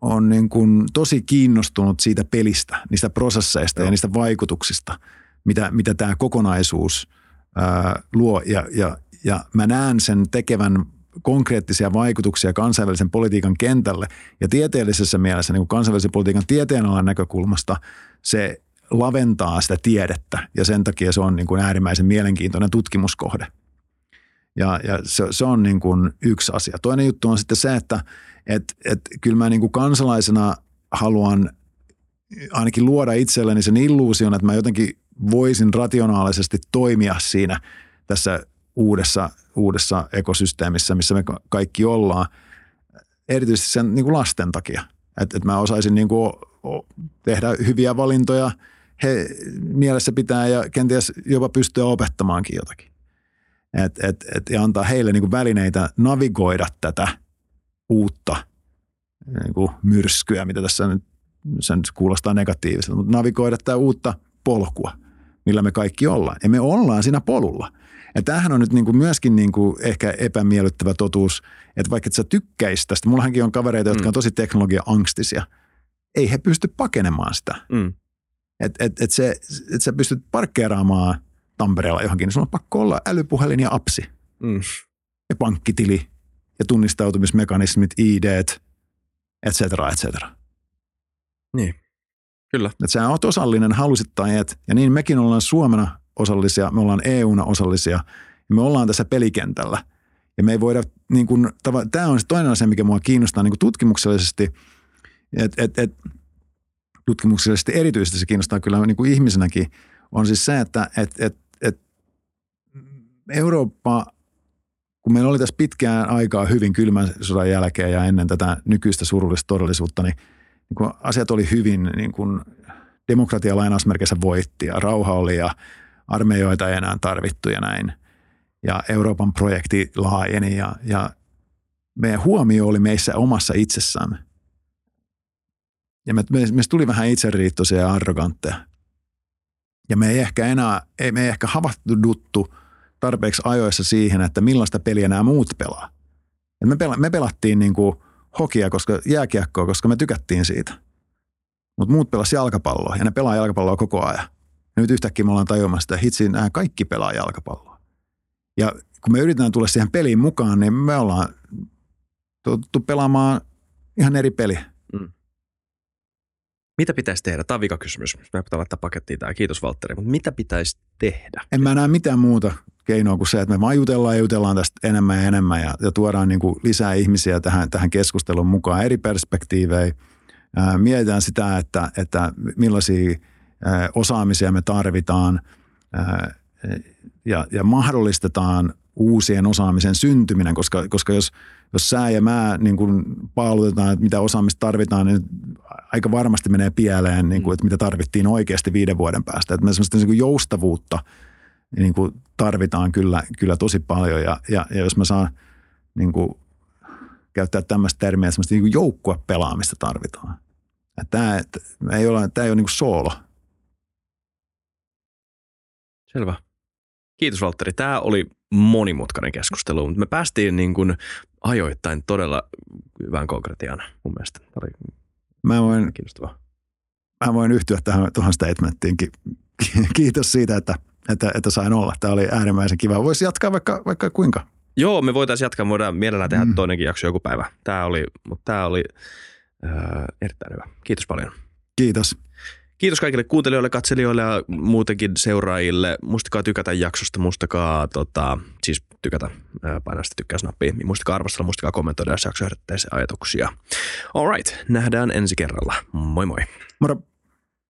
on niin kuin tosi kiinnostunut siitä pelistä, niistä prosesseista Joo. ja niistä vaikutuksista, mitä, mitä tämä kokonaisuus ää, luo. Ja, ja, ja mä näen sen tekevän konkreettisia vaikutuksia kansainvälisen politiikan kentälle. Ja tieteellisessä mielessä, niin kuin kansainvälisen politiikan tieteenalan näkökulmasta, se laventaa sitä tiedettä ja sen takia se on niin kuin äärimmäisen mielenkiintoinen tutkimuskohde. Ja, ja se, se on niin kuin yksi asia. Toinen juttu on sitten se, että et, et kyllä mä niin kuin kansalaisena haluan ainakin luoda itselleni sen illuusion, että mä jotenkin voisin rationaalisesti toimia siinä tässä uudessa, uudessa ekosysteemissä, missä me kaikki ollaan, erityisesti sen niin kuin lasten takia. Että et mä osaisin niin kuin tehdä hyviä valintoja – he mielessä pitää ja kenties jopa pystyä opettamaankin jotakin. Et, et, et, ja antaa heille niin kuin välineitä navigoida tätä uutta niin kuin myrskyä, mitä tässä nyt sen kuulostaa negatiiviselta, mutta navigoida tätä uutta polkua, millä me kaikki ollaan. Ja me ollaan siinä polulla. Ja tämähän on nyt niin kuin myöskin niin kuin ehkä epämiellyttävä totuus, että vaikka et sä tykkäisi tästä, mullahankin on kavereita, jotka mm. on tosi teknologia-angstisia, ei he pysty pakenemaan sitä. Mm. Että et, et se, et sä pystyt parkkeeraamaan Tampereella johonkin, niin sulla on pakko olla älypuhelin ja apsi. Mm. Ja pankkitili ja tunnistautumismekanismit, ID, et cetera, et cetera. Niin, kyllä. Että sä oot osallinen, halusit tai et. Ja niin mekin ollaan Suomena osallisia, me ollaan EUna osallisia. Ja me ollaan tässä pelikentällä. Ja me ei voida, niin kun, tämä on se toinen asia, mikä mua kiinnostaa niin tutkimuksellisesti, että et, et, tutkimuksellisesti erityisesti se kiinnostaa kyllä niin kuin ihmisenäkin, on siis se, että et, et, et Eurooppa, kun meillä oli tässä pitkään aikaa hyvin kylmän sodan jälkeen ja ennen tätä nykyistä surullista todellisuutta, niin, niin kun asiat oli hyvin, niin kuin demokratia lainausmerkeissä voitti ja rauha oli ja armeijoita ei enää tarvittu ja näin. Ja Euroopan projekti laajeni ja, ja meidän huomio oli meissä omassa itsessämme. Ja me, me, me tuli vähän itseriittoisia ja arrogantteja. Ja me ei ehkä enää, ei, me ei ehkä havahduttu tarpeeksi ajoissa siihen, että millaista peliä nämä muut pelaa. Ja me, pela, me pelattiin niin kuin hokia, koska jääkiekkoa, koska me tykättiin siitä. Mutta muut pelasivat jalkapalloa ja ne pelaa jalkapalloa koko ajan. Ja nyt yhtäkkiä me ollaan tajumassa, että hitsi, nämä kaikki pelaa jalkapalloa. Ja kun me yritetään tulla siihen peliin mukaan, niin me ollaan totuttu pelaamaan ihan eri peli. Mm. Mitä pitäisi tehdä? Tämä on vikakysymys. Mä pitää laittaa pakettiin tämä. Kiitos Valtteri. Mutta mitä pitäisi tehdä? En mä näe mitään muuta keinoa kuin se, että me vaan jutellaan ja jutellaan tästä enemmän ja enemmän ja, ja tuodaan niin kuin lisää ihmisiä tähän, tähän keskusteluun mukaan eri perspektiivejä. Ää, mietitään sitä, että, että millaisia osaamisia me tarvitaan ja, ja mahdollistetaan uusien osaamisen syntyminen, koska, koska jos, jos sä ja mä niin kuin paalutetaan, että mitä osaamista tarvitaan, niin aika varmasti menee pieleen, niin kuin, että mitä tarvittiin oikeasti viiden vuoden päästä. Että me semmoista niin joustavuutta niin kuin tarvitaan kyllä, kyllä tosi paljon ja, ja, ja jos mä saan niin kuin, käyttää tämmöistä termiä, semmoista niin joukkuepelaamista tarvitaan. Tämä, ei ole, tämä ei ole niin kuin soolo, Selvä. Kiitos Valtteri. Tämä oli monimutkainen keskustelu, mutta me päästiin niin kuin ajoittain todella hyvään konkretiaan mun mielestä. Tämä oli Mä voin, kiinnostavaa. mä voin yhtyä tähän tuohon statementtiin. Ki- Kiitos siitä, että, että, että sain olla. Tämä oli äärimmäisen kiva. Voisi jatkaa vaikka, vaikka kuinka. Joo, me voitaisiin jatkaa, me voidaan mielellään tehdä Mm. toinenkin jakso joku päivä. Tämä oli, mutta tämä oli äh, erittäin hyvä. Kiitos paljon. Kiitos. Kiitos kaikille kuuntelijoille, katselijoille ja muutenkin seuraajille. Muistakaa tykätä jaksosta, muistakaa tota, siis tykätä, painaa sitä tykkäysnappia. Muistakaa arvostella, muistakaa kommentoida, jos jakso ajatuksia. Alright, nähdään ensi kerralla. Moi moi. Moro.